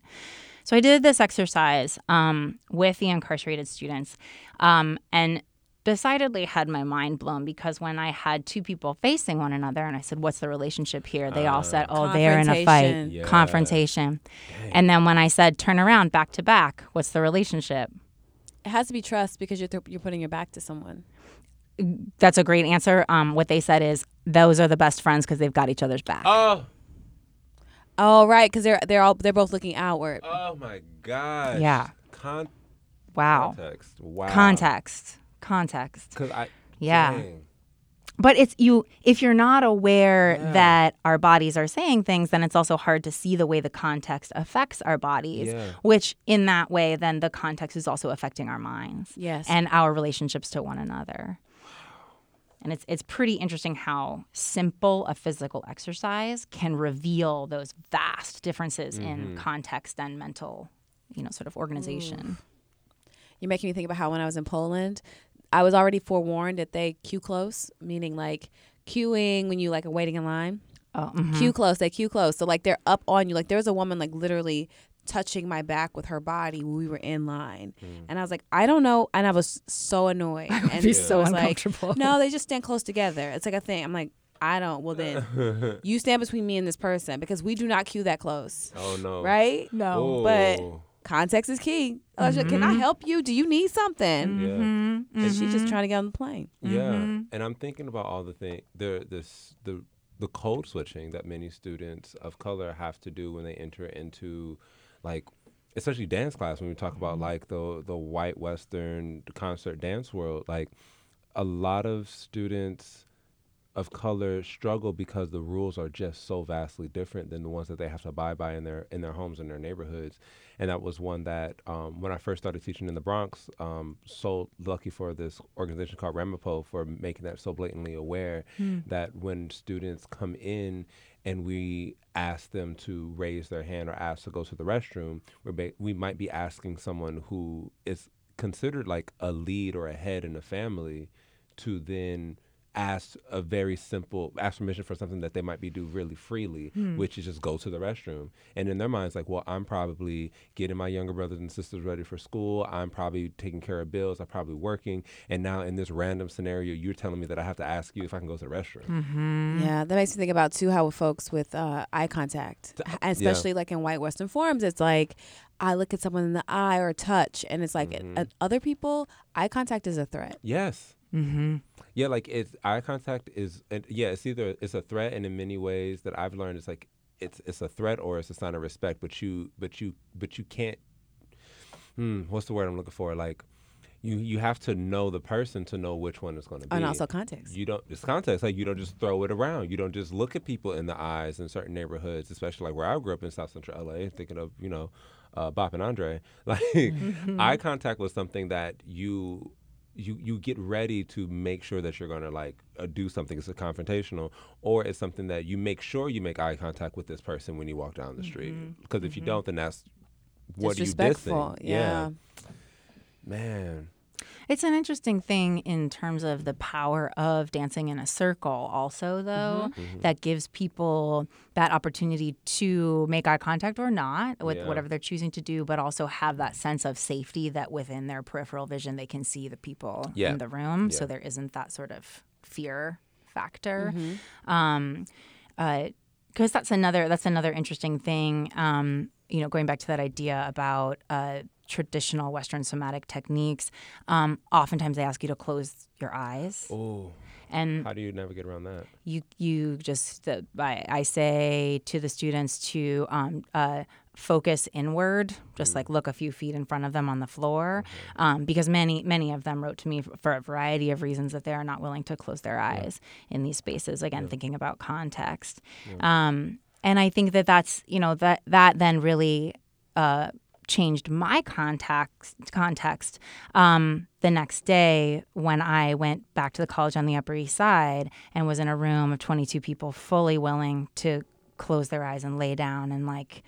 Speaker 3: So I did this exercise um, with the incarcerated students, um, and decidedly had my mind blown because when I had two people facing one another, and I said, "What's the relationship here?" They all said, "Oh, they're in a fight,
Speaker 1: Confrontation.
Speaker 2: Yeah.
Speaker 3: confrontation." And then when I said, "Turn around, back to back," what's the relationship?
Speaker 1: It has to be trust because you're th- you're putting your back to someone.
Speaker 3: That's a great answer. Um, what they said is, "Those are the best friends because they've got each other's back."
Speaker 2: Oh,
Speaker 1: Oh, right, because they're they're all they're both looking outward.
Speaker 2: oh my gosh.
Speaker 3: Yeah.
Speaker 2: Con-
Speaker 3: wow,
Speaker 2: context. Wow.
Speaker 3: context, context.
Speaker 2: Because I.
Speaker 3: Yeah.
Speaker 2: dang.
Speaker 3: But it's you if you're not aware
Speaker 2: Yeah.
Speaker 3: that our bodies are saying things, then it's also hard to see the way the context affects our bodies.
Speaker 2: Yeah.
Speaker 3: Which in that way, then the context is also affecting our minds
Speaker 1: Yes.
Speaker 3: and our relationships to one another. And it's it's pretty interesting how simple a physical exercise can reveal those vast differences in context and mental, you know, sort of organization.
Speaker 1: You're making me think about how when I was in Poland, I was already forewarned that they queue close, meaning like queuing when you like are waiting in line.
Speaker 3: Oh, mhm.
Speaker 1: Queue close, they queue close. So like they're up on you. Like there was a woman like literally touching my back with her body when we were in line, and I was like, I don't know, and I was so annoyed. *laughs* I and
Speaker 3: be so
Speaker 1: was like,
Speaker 3: uncomfortable.
Speaker 1: no, they just stand close together. It's like a thing. I'm like. I don't. Well, then *laughs* you stand between me and this person because we do not queue that close,
Speaker 2: Oh no.
Speaker 1: right?
Speaker 3: No.
Speaker 1: but-
Speaker 2: Oh.
Speaker 1: Context is key. I was like, Can I help you? Do you need something?
Speaker 2: Yeah.
Speaker 3: Mhm,
Speaker 1: And she's just trying to get on the plane.
Speaker 2: Yeah,
Speaker 3: Mhm.
Speaker 2: and I'm thinking about all the thing the this the the code switching that many students of color have to do when they enter into like especially dance class when we talk about like the the white western concert dance world like a lot of students of color struggle because the rules are just so vastly different than the ones that they have to abide by in their in their homes and their neighborhoods. And that was one that um, when I first started teaching in the Bronx, um, so lucky for this organization called Ramapo for making that so blatantly aware that when students come in and we ask them to raise their hand or ask to go to the restroom, we're ba- we might be asking someone who is considered like a lead or a head in a family to then ask a very simple ask permission for something that they might be do really freely which is just go to the restroom. And in their minds like well i'm probably getting my younger brothers and sisters ready for school. I'm probably taking care of bills. I'm probably working. And now in this random scenario you're telling me that i have to ask you if i can go to the restroom.
Speaker 3: Mm-hmm.
Speaker 1: Yeah, that makes me think about too how with folks with uh, eye contact,
Speaker 2: Th-
Speaker 1: H- especially like in white Western forms, it's like I look at someone in the eye or touch, and it's like
Speaker 2: Mhm.
Speaker 1: uh, other people, eye contact is a threat.
Speaker 2: yes
Speaker 3: Mm-hmm.
Speaker 2: Yeah, like it's eye contact is and yeah, it's either it's a threat and in many ways that I've learned it's like it's it's a threat or it's a sign of respect, but you but you but you can't hmm, what's the word I'm looking for? Like you you have to know the person to know which one is going to be.
Speaker 1: And also context.
Speaker 2: you don't it's context like you don't just throw it around. You don't just look at people in the eyes in certain neighborhoods, especially like where I grew up in South Central LA, thinking of, you know, uh, Boppin' Andre. *laughs* Like eye contact was something that you you you get ready to make sure that you're going to like uh, do something. It's a confrontational or it's something that you make sure you make eye contact with this person when you walk down the street. Because if you don't then that's what are you
Speaker 1: Disrespectful.
Speaker 2: dissing
Speaker 1: Yeah.
Speaker 2: man
Speaker 3: It's an interesting thing in terms of the power of dancing in a circle, also, though,
Speaker 2: Mm-hmm.
Speaker 3: that gives people that opportunity to make eye contact or not with
Speaker 2: Yeah.
Speaker 3: whatever they're choosing to do, but also have that sense of safety that within their peripheral vision they can see the people
Speaker 2: Yeah.
Speaker 3: in the room. So there isn't that sort of fear factor.
Speaker 1: Mm-hmm.
Speaker 3: Um, uh, because that's another that's another interesting thing. Um, you know, going back to that idea about uh, traditional Western somatic techniques, um, oftentimes they ask you to close your eyes.
Speaker 2: Oh,
Speaker 3: And
Speaker 2: how do you navigate around that?
Speaker 3: you you just uh, I, I say to the students to um, uh, focus inward just like look a few feet in front of them on the floor. Um, because many many of them wrote to me for, for a variety of reasons that they are not willing to close their eyes in these spaces. Again thinking about context. Um, and i think that that's you know that that then really uh, changed my context context um, the next day when I went back to the college on the Upper East Side and was in a room of 22 people fully willing to close their eyes and lay down and like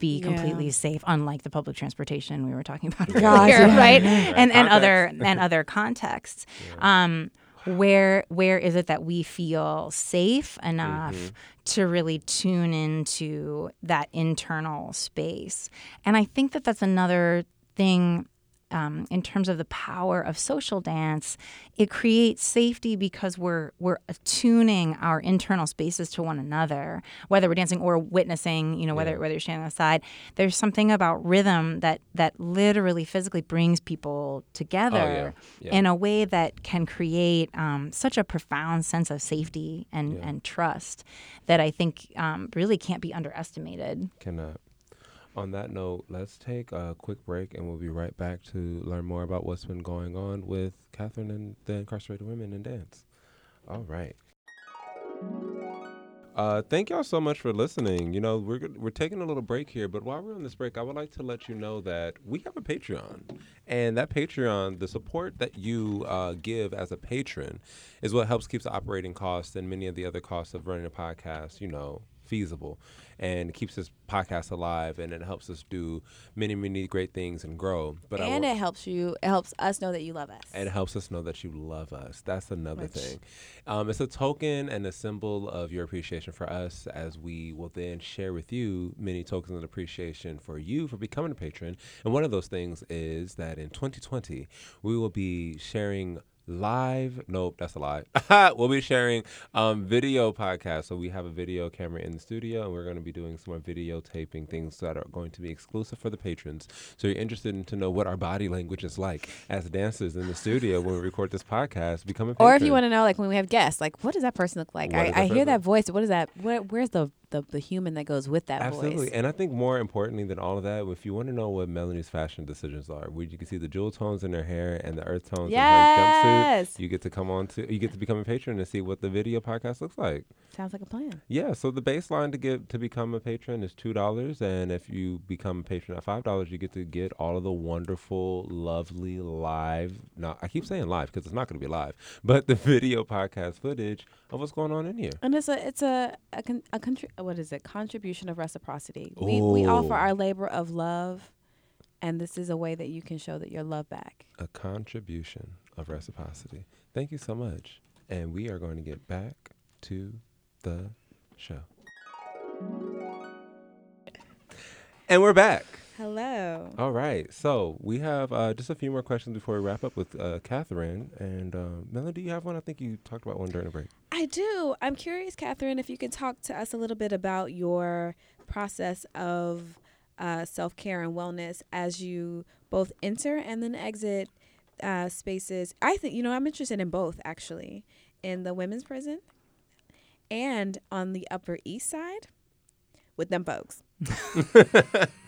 Speaker 3: be
Speaker 1: Yeah.
Speaker 3: completely safe unlike the public transportation we were talking about
Speaker 1: Gosh,
Speaker 3: earlier
Speaker 1: yeah. *laughs*
Speaker 3: right? And and other and other contexts. *laughs* Um where where is it that we feel safe enough
Speaker 2: Mm-hmm.
Speaker 3: to really tune into that internal space and i think that that's another thing um, in terms of the power of social dance, it creates safety because we're we're attuning our internal spaces to one another, whether we're dancing or witnessing. You know, whether
Speaker 2: Yeah.
Speaker 3: whether you're standing on the side. There's something about rhythm that that literally physically brings people together
Speaker 2: Yeah.
Speaker 3: in a way that can create um, such a profound sense of safety and and trust that I think um, really can't be underestimated.
Speaker 2: Cannot. On that note, let's take a quick break and we'll be right back to learn more about what's been going on with Catherine and the incarcerated women in dance. All right. Uh, thank y'all so much for listening. You know, we're we're taking a little break here, but while we're on this break, I would like to let you know that we have a Patreon, and that Patreon, the support that you uh, give as a patron, is what helps keeps the operating costs and many of the other costs of running a podcast, you know, feasible, and keeps this podcast alive, and it helps us do many many great things and grow. But
Speaker 1: and it helps you. It helps us know that you love us.
Speaker 2: it helps us know that you love us. That's another thing. Um, it's a token and a symbol of your appreciation for us, as we will then share with you many tokens of appreciation for you for becoming a patron. And one of those things is that in 2020, we will be sharing live nope that's a lie *laughs* we'll be sharing um video podcasts so we have a video camera in the studio and we're going to be doing some more videotaping things that are going to be exclusive for the patrons so you're interested in to know what our body language is like as dancers in the studio when we record this podcast become a patron
Speaker 1: or if you want to know, like when we have guests, like what does that person look like?
Speaker 2: What
Speaker 1: I, I hear that voice. What is that? Where, where's the, the the human that goes with that
Speaker 2: Absolutely.
Speaker 1: voice?
Speaker 2: And I think more importantly than all of that, if you want to know what Melanie's fashion decisions are, where you can see the jewel tones in her hair and the earth tones in her jumpsuit, you get to come on to you get to become a patron and see what the video podcast looks like.
Speaker 1: Sounds like a plan.
Speaker 2: Yeah, so the baseline to get to become a patron is two dollars, and if you become a patron at five dollars, you get to get all of the wonderful, lovely live. Now I keep saying live because it's not going to be live, but the *laughs* video podcast footage of what's going on in here.
Speaker 1: And it's a it's a a, con, a country. What is it? Contribution of reciprocity. We we offer our labor of love, and this is a way that you can show that your love back.
Speaker 2: a contribution of reciprocity. Thank you so much. And we are going to get back to the show. And we're back.
Speaker 1: Hello.
Speaker 2: All right. So we have uh, just a few more questions before we wrap up with uh, Catherine. And uh, Melanie, you have one? I think you talked about one during the break.
Speaker 1: I do. I'm curious, Catherine, if you could talk to us a little bit about your process of uh, self care and wellness as you both enter and then exit uh, spaces. I think, you know, I'm interested in both actually in the women's prison and on the Upper East Side with them folks. *laughs* *laughs*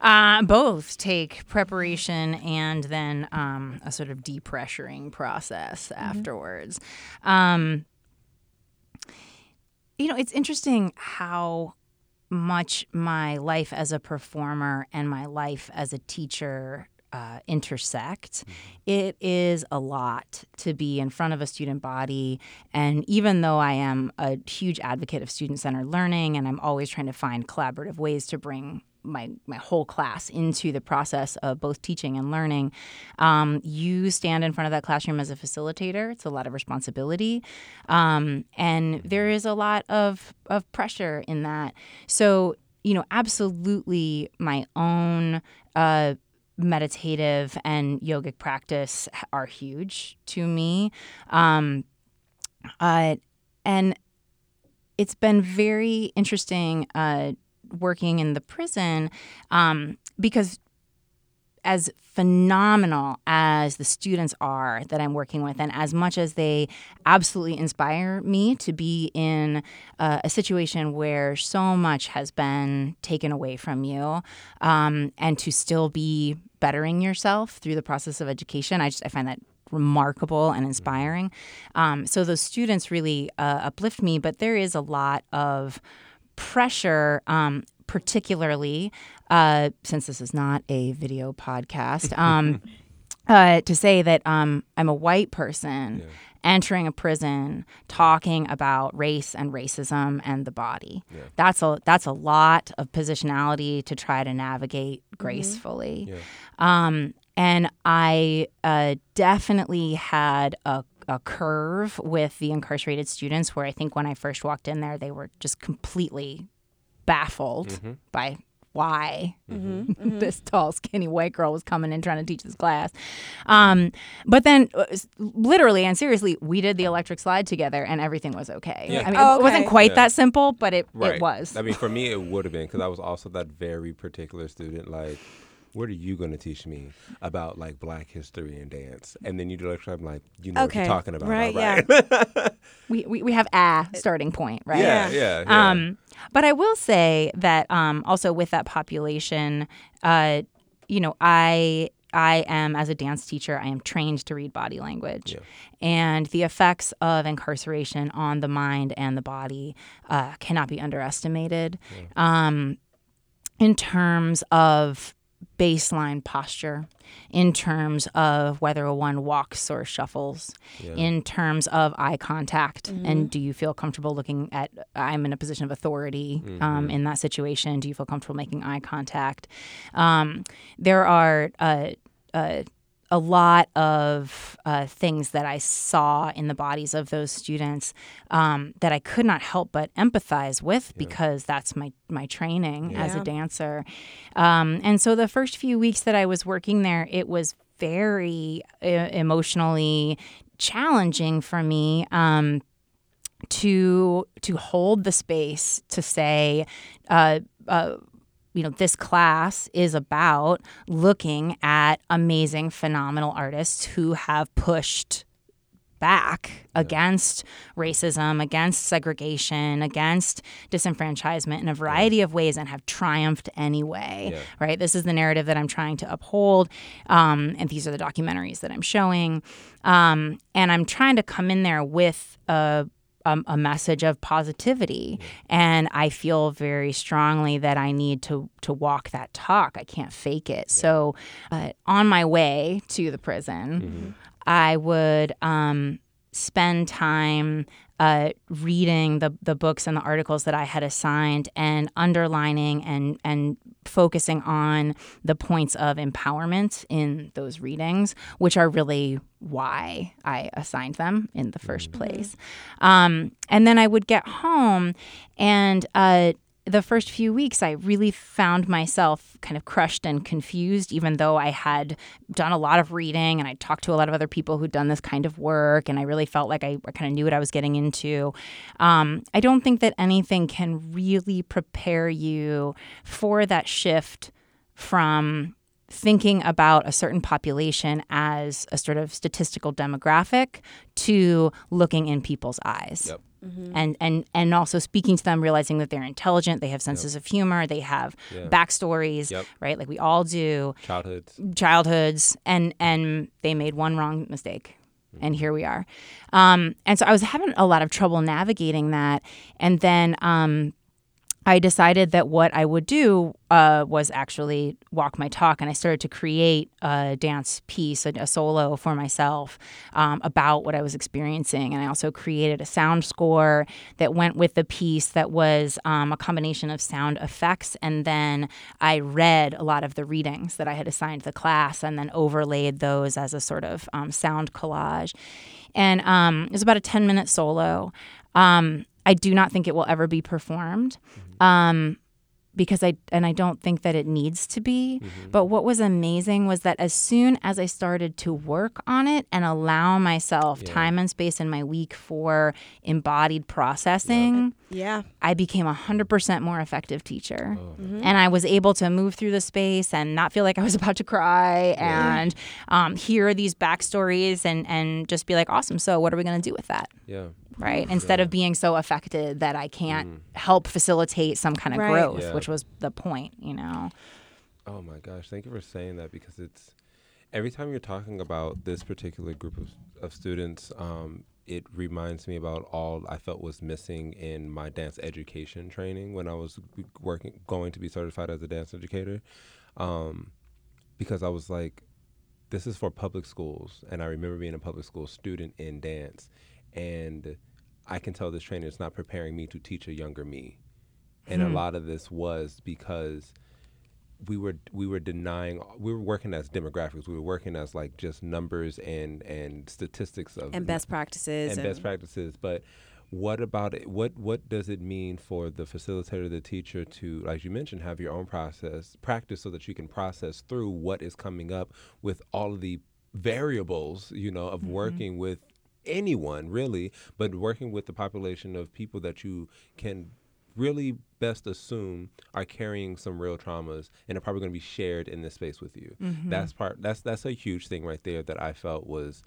Speaker 3: Uh, both take preparation and then um, a sort of depressuring process afterwards. Um, you know, it's interesting how much my life as a performer and my life as a teacher uh, intersect. It is a lot to be in front of a student body. And even though I am a huge advocate of student centered learning and I'm always trying to find collaborative ways to bring my, my whole class into the process of both teaching and learning, um, you stand in front of that classroom as a facilitator. It's a lot of responsibility. Um, and there is a lot of, of pressure in that. So, you know, absolutely my own uh, meditative and yogic practice are huge to me. Um, uh, and it's been very interesting uh, working in the prison um, because as phenomenal as the students are that I'm working with, and as much as they absolutely inspire me to be in uh, a situation where so much has been taken away from you, um, and to still be bettering yourself through the process of education, I just I find that remarkable and inspiring. Um, so those students really uh, uplift me, but there is a lot of pressure. Um, particularly uh, since this is not a video podcast, *laughs* um, uh, to say that um, I'm a white person
Speaker 2: Yeah.
Speaker 3: entering a prison talking about race and racism and the body.
Speaker 2: Yeah.
Speaker 3: That's a that's a lot of positionality to try to navigate gracefully.
Speaker 2: Yeah.
Speaker 3: Um, and I uh, definitely had a, a curve with the incarcerated students where I think when I first walked in there, they were just completely baffled
Speaker 2: Mm-hmm.
Speaker 3: by why
Speaker 1: Mm-hmm. *laughs*
Speaker 3: this tall, skinny white girl was coming in trying to teach this class. Um, but then, uh, literally and seriously, we did the electric slide together, and everything was okay.
Speaker 2: Yeah.
Speaker 3: I mean,
Speaker 1: Oh,
Speaker 3: it wasn't quite
Speaker 2: Yeah.
Speaker 3: that simple, but it,
Speaker 2: Right.
Speaker 3: it was.
Speaker 2: I mean, for me, it would have been because I was also that very particular student. Like, what are you going to teach me about like Black history and dance? And then you do lecture, I'm like, you know
Speaker 1: Okay,
Speaker 2: what you're talking about,
Speaker 1: right,
Speaker 2: right? *laughs*
Speaker 3: we, we, we have a starting point, right?
Speaker 2: yeah, yeah, yeah.
Speaker 3: Um, but I will say that um, also with that population, uh, you know, I I am as a dance teacher, I am trained to read body language,
Speaker 2: Yeah.
Speaker 3: and the effects of incarceration on the mind and the body uh, cannot be underestimated. Um, in terms of baseline posture, in terms of whether one walks or shuffles,
Speaker 2: Yeah.
Speaker 3: in terms of eye contact, and do you feel comfortable looking at? I'm in a position of authority um, in that situation. Do you feel comfortable making eye contact? Um, there are. Uh, uh, a lot of uh, things that I saw in the bodies of those students um, that I could not help but empathize with because that's my my training as a dancer. Um, and so the first few weeks that I was working there, it was very uh, emotionally challenging for me. Um, to to hold the space to say uh, uh, you know this class is about looking at amazing phenomenal artists who have pushed back against racism against segregation against disenfranchisement in a variety of ways and have triumphed anyway
Speaker 2: Yeah.
Speaker 3: right? This is the narrative that i'm trying to uphold um, and these are the documentaries that i'm showing. Um, and i'm trying to come in there with a um, a message of positivity, and I feel very strongly that I need to to walk that talk. I can't fake it. So, uh, on my way to the prison, I would um, spend time uh, reading the the books and the articles that I had assigned and underlining and and focusing on the points of empowerment in those readings, which are really why I assigned them in the 1st place. Um, and then I would get home and uh, the first few weeks, I really found myself kind of crushed and confused, even though I had done a lot of reading and I talked to a lot of other people who'd done this kind of work, and I really felt like I, I kind of knew what I was getting into. Um, I don't think that anything can really prepare you for that shift from thinking about a certain population as a sort of statistical demographic to looking in people's eyes
Speaker 2: Yep.
Speaker 3: And and and also speaking to them realizing that they're intelligent they have senses of humor they have
Speaker 2: Yeah.
Speaker 3: backstories
Speaker 2: Yep.
Speaker 3: right like we all do
Speaker 2: Childhoods.
Speaker 3: childhoods and and they made one wrong mistake and here we are um, and so i was having a lot of trouble navigating that and then um, I decided that what I would do uh, was actually walk my talk, and I started to create a dance piece, a, a solo for myself um, about what I was experiencing. And I also created a sound score that went with the piece that was um, a combination of sound effects. And then I read a lot of the readings that I had assigned the class and then overlaid those as a sort of um, sound collage. And um, it was about a 10 minute solo. Um, I do not think it will ever be performed um, because I and I don't think that it needs to be.
Speaker 2: Mm-hmm.
Speaker 3: But what was amazing was that as soon as I started to work on it and allow myself
Speaker 2: Yeah.
Speaker 3: time and space in my week for embodied processing,
Speaker 1: Yeah.
Speaker 3: I became a hundred percent more effective teacher.
Speaker 2: Oh,
Speaker 3: And I was able to move through the space and not feel like I was *laughs* about to cry and um, hear these backstories and, and just be like, awesome. So, what are we going to do with that?
Speaker 2: yeah.
Speaker 3: Right. Instead of being so affected that I can't help facilitate some kind of
Speaker 1: Right.
Speaker 3: growth,
Speaker 2: Yeah.
Speaker 3: which was the point, you know?
Speaker 2: Oh my gosh, thank you for saying that because it's every time you're talking about this particular group of, of students, um, it reminds me about all I felt was missing in my dance education training when I was working, going to be certified as a dance educator. Um, because I was like, this is for public schools. And I remember being a public school student in dance. And I can tell this trainer is not preparing me to teach a younger me. And a hmm. lot of this was because we were we were denying we were working as demographics we were working as like just numbers and and statistics of
Speaker 1: And best practices.
Speaker 2: and best practices but what about it what what does it mean for the facilitator the teacher to like you mentioned have your own process practice so that you can process through what is coming up with all of the variables you know of mm-hmm. working with anyone really but working with the population of people that you can really best assume are carrying some real traumas and are probably going to be shared in this space with you. Mm-hmm. That's part. That's that's a huge thing right there that I felt was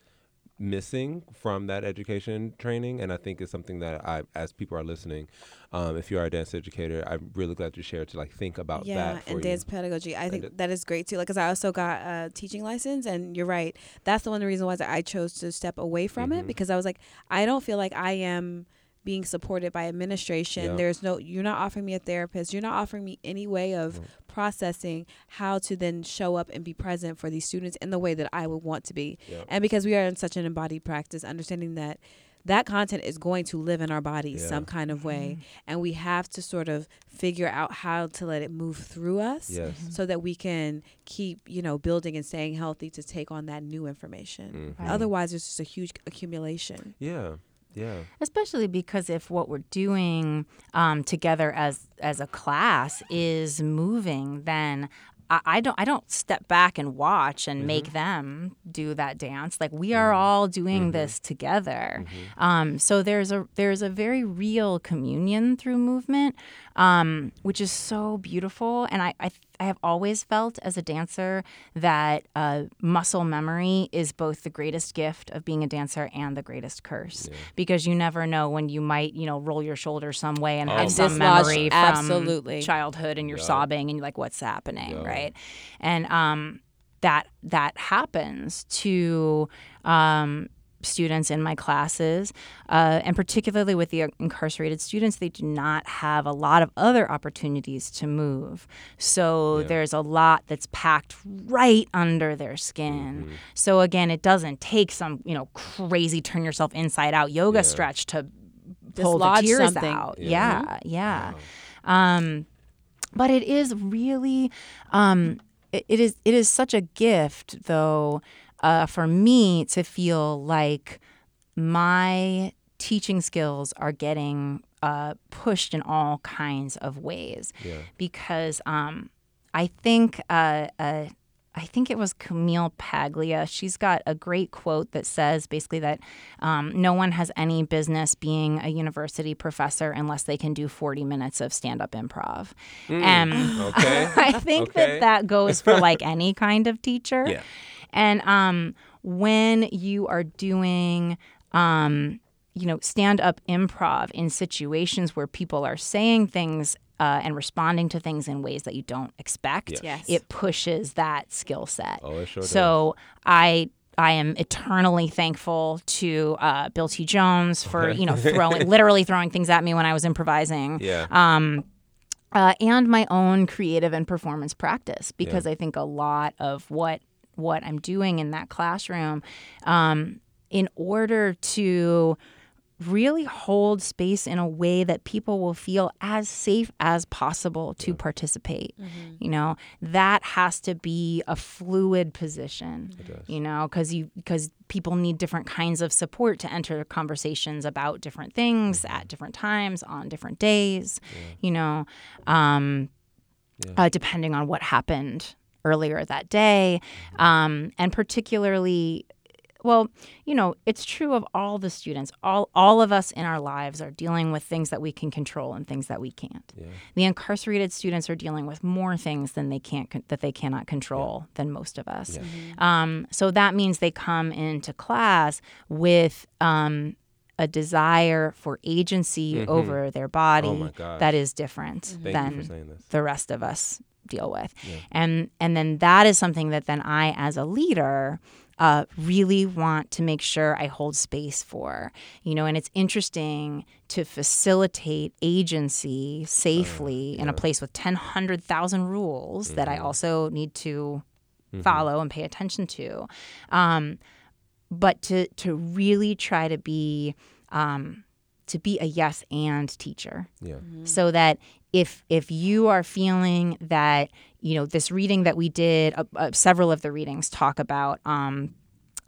Speaker 2: missing from that education training, and I think it's something that I, as people are listening, um, if you are a dance educator, I'm really glad to share to like think about
Speaker 1: yeah,
Speaker 2: that
Speaker 1: and
Speaker 2: you.
Speaker 1: dance pedagogy. I think that is great too. Like, cause I also got a teaching license, and you're right. That's the one reasons why I chose to step away from
Speaker 2: Mm-hmm.
Speaker 1: it because I was like, I don't feel like I am being supported by administration.
Speaker 2: Yeah.
Speaker 1: There's no, you're not offering me a therapist. You're not offering me any way of processing how to then show up and be present for these students in the way that I would want to be.
Speaker 2: Yep.
Speaker 1: And because we are in such an embodied practice, understanding that that content is going to live in our bodies
Speaker 2: Yeah.
Speaker 1: some kind of way and we have to sort of figure out how to let it move through us
Speaker 2: Yes.
Speaker 1: so that we can keep you know building and staying healthy to take on that new information
Speaker 2: Mhm.
Speaker 3: Right.
Speaker 1: otherwise it's just a huge accumulation
Speaker 2: Yeah. Yeah.
Speaker 3: especially because if what we're doing um, together as as a class is moving then I, I don't I don't step back and watch and make them do that dance. Like we are all doing this together. Um, so there's a there's a very real communion through movement um, which is so beautiful and I, I I have always felt as a dancer that uh, muscle memory is both the greatest gift of being a dancer and the greatest curse because you never know when you might, you know, roll your shoulder some way and
Speaker 2: Oh
Speaker 3: have some memory from
Speaker 1: absolutely.
Speaker 3: childhood and you're
Speaker 2: Yeah.
Speaker 3: sobbing and you're like, what's happening,
Speaker 2: Yeah.
Speaker 3: right? And um, that that happens to um, students in my classes, uh, and particularly with the incarcerated students, they do not have a lot of other opportunities to move. So
Speaker 2: Yeah.
Speaker 3: there's a lot that's packed right under their skin.
Speaker 2: Mm-hmm.
Speaker 3: So again, it doesn't take some you know crazy turn yourself inside out yoga
Speaker 2: Yeah.
Speaker 3: stretch to pull the
Speaker 1: Dislodge
Speaker 3: tears
Speaker 1: something.
Speaker 3: out.
Speaker 2: Yeah.
Speaker 3: Yeah, yeah. Um, but it is really um, it, it is it is such a gift though uh, for me to feel like my teaching skills are getting uh, pushed in all kinds of ways
Speaker 2: Yeah.
Speaker 3: because um, I think uh, I think it was Camille Paglia. She's got a great quote that says basically that um, no one has any business being a university professor unless they can do 40 minutes of stand up improv. And *laughs*
Speaker 2: Okay. *laughs*
Speaker 3: I think
Speaker 2: Okay.
Speaker 3: that that goes for like any *laughs* kind of teacher.
Speaker 2: Yeah.
Speaker 3: And um, when you are doing, um, you know, stand up improv in situations where people are saying things uh, and responding to things in ways that you don't expect,
Speaker 2: Yeah.
Speaker 1: Yes.
Speaker 3: it pushes that skill set.
Speaker 2: Oh, it sure
Speaker 3: so I. I am eternally thankful to uh, Bill T. Jones for you know throwing *laughs* literally throwing things at me when I was improvising.
Speaker 2: Yeah.
Speaker 3: um, uh, and my own creative and performance practice because I think a lot of what what I'm doing in that classroom, um, in order to really hold space in a way that people will feel as safe as possible to participate. You know, that has to be a fluid position.
Speaker 2: does.
Speaker 3: You know, because you because people need different kinds of support to enter conversations about different things at different times on different days. You know, um,
Speaker 2: Yeah.
Speaker 3: uh, depending on what happened earlier that day. Um, and particularly, well, you know, it's true of all the students. All, all of us in our lives are dealing with things that we can control and things that we can't.
Speaker 2: Yeah.
Speaker 3: The incarcerated students are dealing with more things than they can't that they cannot control than most of us.
Speaker 2: Yeah.
Speaker 3: Um, so that means they come into class with um, a desire for agency over their body
Speaker 2: Mm-hmm. Oh
Speaker 3: that is different
Speaker 2: Thank you
Speaker 3: than
Speaker 2: for saying this.
Speaker 3: the rest of us deal with.
Speaker 2: Yeah.
Speaker 3: And and then that is something that then I as a leader uh, really want to make sure I hold space for. You know, and it's interesting to facilitate agency safely in a place with 10, 100,000 rules that I also need to follow and pay attention to. Um, but to to really try to be um, to be a yes and teacher
Speaker 2: Yeah.
Speaker 3: so that if if you are feeling that you know this reading that we did uh, uh, several of the readings talk about um,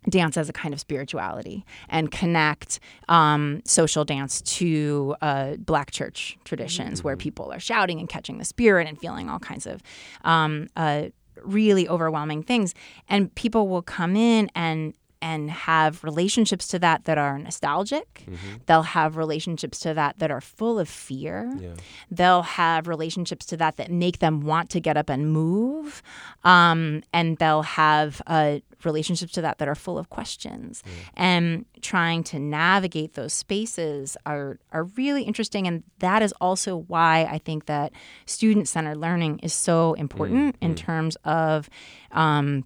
Speaker 3: dance as a kind of spirituality and connect um, social dance to uh, black church traditions where people are shouting and catching the spirit and feeling all kinds of um, uh, really overwhelming things. And people will come in and and have relationships to that that are nostalgic. They'll have relationships to that that are full of fear.
Speaker 2: Yeah.
Speaker 3: they'll have relationships to that that make them want to get up and move um, and they'll have uh, relationships to that that are full of questions. And trying to navigate those spaces are are really interesting and that is also why i think that student-centered learning is so important in terms of um,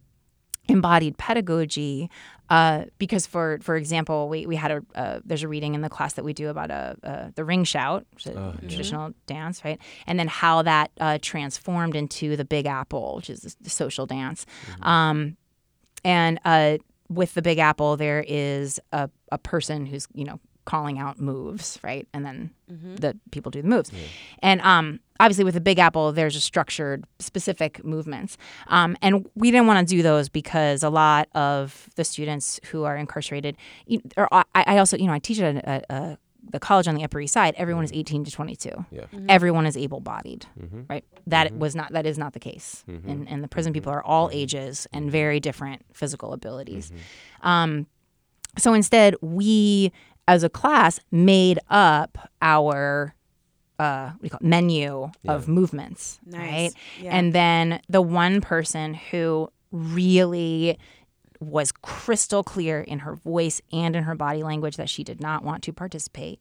Speaker 3: embodied pedagogy uh, because for for example we, we had a uh, there's a reading in the class that we do about a, uh the ring shout which is a
Speaker 2: Oh, yeah.
Speaker 3: traditional dance right? And then how that uh, transformed into the big apple which is the social dance. Um, and uh, with the big apple there is a, a person who's you know calling out moves right? And then the people do the moves. And um, obviously with the big apple there's a structured specific movements. Um, and we didn't want to do those because a lot of the students who are incarcerated or i, I also you know i teach at a, a, a the college on the upper east side everyone is 18 to 22
Speaker 2: Yeah.
Speaker 3: everyone is able-bodied
Speaker 2: Mm-hmm.
Speaker 3: right? That was not that is not the case. And, in the prison people are all ages and very different physical abilities. Um, so instead we as a class made up our uh, what do you call it, menu of movements
Speaker 1: Nice.
Speaker 3: right
Speaker 1: Yeah.
Speaker 3: and then the one person who really was crystal clear in her voice and in her body language that she did not want to participate.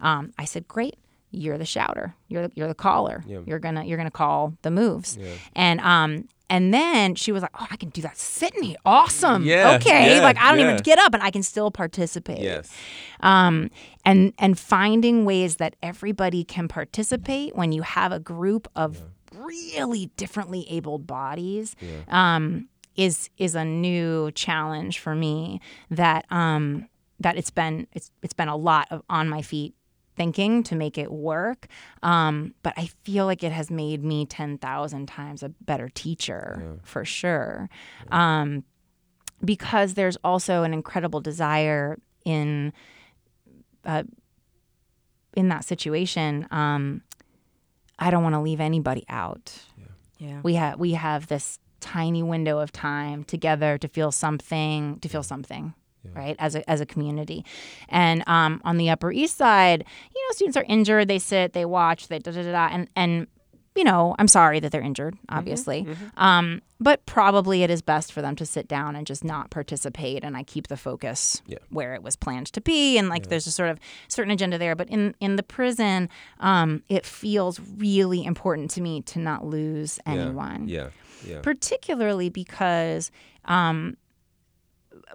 Speaker 3: Um, I said, "Great, you're the shouter. You're the, you're the caller.
Speaker 2: Yeah.
Speaker 3: You're gonna you're gonna call the moves."
Speaker 2: Yeah.
Speaker 3: And um and then she was like, "Oh, I can do that sitting. here. Awesome.
Speaker 2: Yeah,
Speaker 3: okay.
Speaker 2: yeah,
Speaker 3: like I don't
Speaker 2: yeah.
Speaker 3: even get up and I can still participate."
Speaker 2: Yes.
Speaker 3: um, and and finding ways that everybody can participate when you have a group of really differently abled bodies um, is is a new challenge for me that um, that it's been it's it's been a lot of on my feet thinking to make it work um, but i feel like it has made me 10,000 times a better teacher for sure. Um, because there's also an incredible desire in uh, in that situation, um, I don't want to leave anybody out.
Speaker 1: yeah.
Speaker 3: We have we have this tiny window of time together to feel something, to feel something, right? As a as a community, and um, on the Upper East Side, you know, students are injured. They sit, they watch, they da da da, da and and you know, I'm sorry that they're injured, obviously. Um, but probably it is best for them to sit down and just not participate. And I keep the focus
Speaker 2: Yeah.
Speaker 3: where it was planned to be. And like there's a sort of certain agenda there. But in, in the prison, um, it feels really important to me to not lose
Speaker 2: Yeah.
Speaker 3: anyone
Speaker 2: Yeah. Yeah.
Speaker 3: particularly because um,